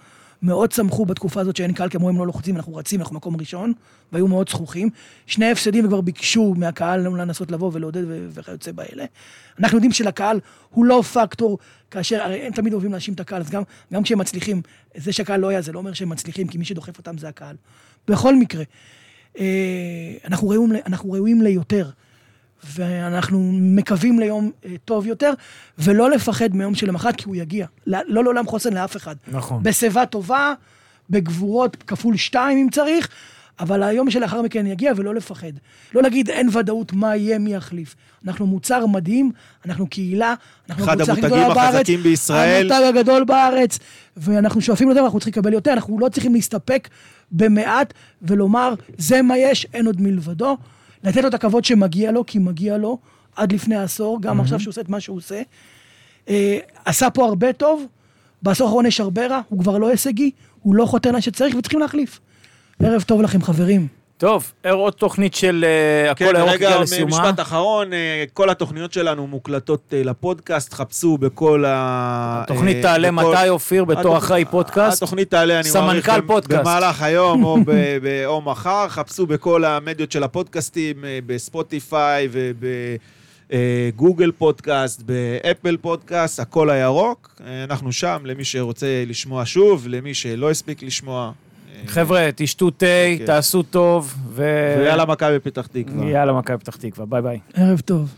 מאוד שמחו בתקופה הזאת שאין קהל, כי אמרו הם לא לוחצים, אנחנו רצים, אנחנו מקום ראשון, והיו מאוד זכוכים. שני הפסדים וכבר ביקשו מהקהל לנסות לבוא ולעודד וכיוצא באלה. אנחנו יודעים שלקהל הוא לא פקטור, כאשר, הרי הם תמיד אוהבים להאשים את הקהל, אז גם, גם כשהם מצליחים, זה שהקהל לא היה, זה לא אומר שהם מצליחים, כי מי שדוחף אותם זה הקהל. בכל מקרה, אה, אנחנו ראויים, אנחנו ראויים ליותר. ואנחנו מקווים ליום אה, טוב יותר, ולא לפחד מיום שלמחרת, כי הוא יגיע. לא לא לעולם חוסן לאף אחד. נכון. בשיבה טובה, בגבורות כפול שתיים אם צריך, אבל היום שלאחר מכן יגיע ולא לפחד. לא להגיד אין ודאות מה יהיה, מי יחליף. אנחנו מוצר מדהים, אנחנו קהילה, אנחנו אחד הקבוצה הכי המותגים גדולה בארץ, החזקים בישראל. המותג הגדול בארץ, ואנחנו שואפים יותר, אנחנו צריכים לקבל יותר, אנחנו לא צריכים להסתפק במעט ולומר, זה מה יש, אין עוד מלבדו. לתת לו את הכבוד שמגיע לו, כי מגיע לו, עד לפני עשור, גם עכשיו שהוא עושה את מה שהוא עושה. אה, עשה פה הרבה טוב, בעשור האחרון יש הרבה רע, הוא כבר לא הישגי, הוא לא חוטא לאן שצריך, וצריכים להחליף. ערב טוב לכם, חברים. טוב, עוד תוכנית של כן, הכל הירוק רגע, הגיע לסיומה. משפט אחרון, אה, כל התוכניות שלנו מוקלטות אה, לפודקאסט, חפשו בכל ה... התוכנית אה, תעלה בכל- מתי, אופיר, בתור התוכ- אחראי פודקאסט? התוכנית תעלה, אני סמנכ"ל מעריך, במ- פודקאסט. במהלך היום או, [LAUGHS] ב, ב, או מחר, חפשו בכל המדיות של הפודקאסטים, אה, בספוטיפיי ובגוגל פודקאסט, באפל פודקאסט, הכל הירוק. אה, אנחנו שם, למי שרוצה לשמוע שוב, למי שלא הספיק לשמוע. אה, חבר'ה, תשתו תה, אוקיי. תעשו טוב, ו... ויאללה מכבי פתח תקווה. יאללה מכבי פתח תקווה, ביי ביי. ערב טוב.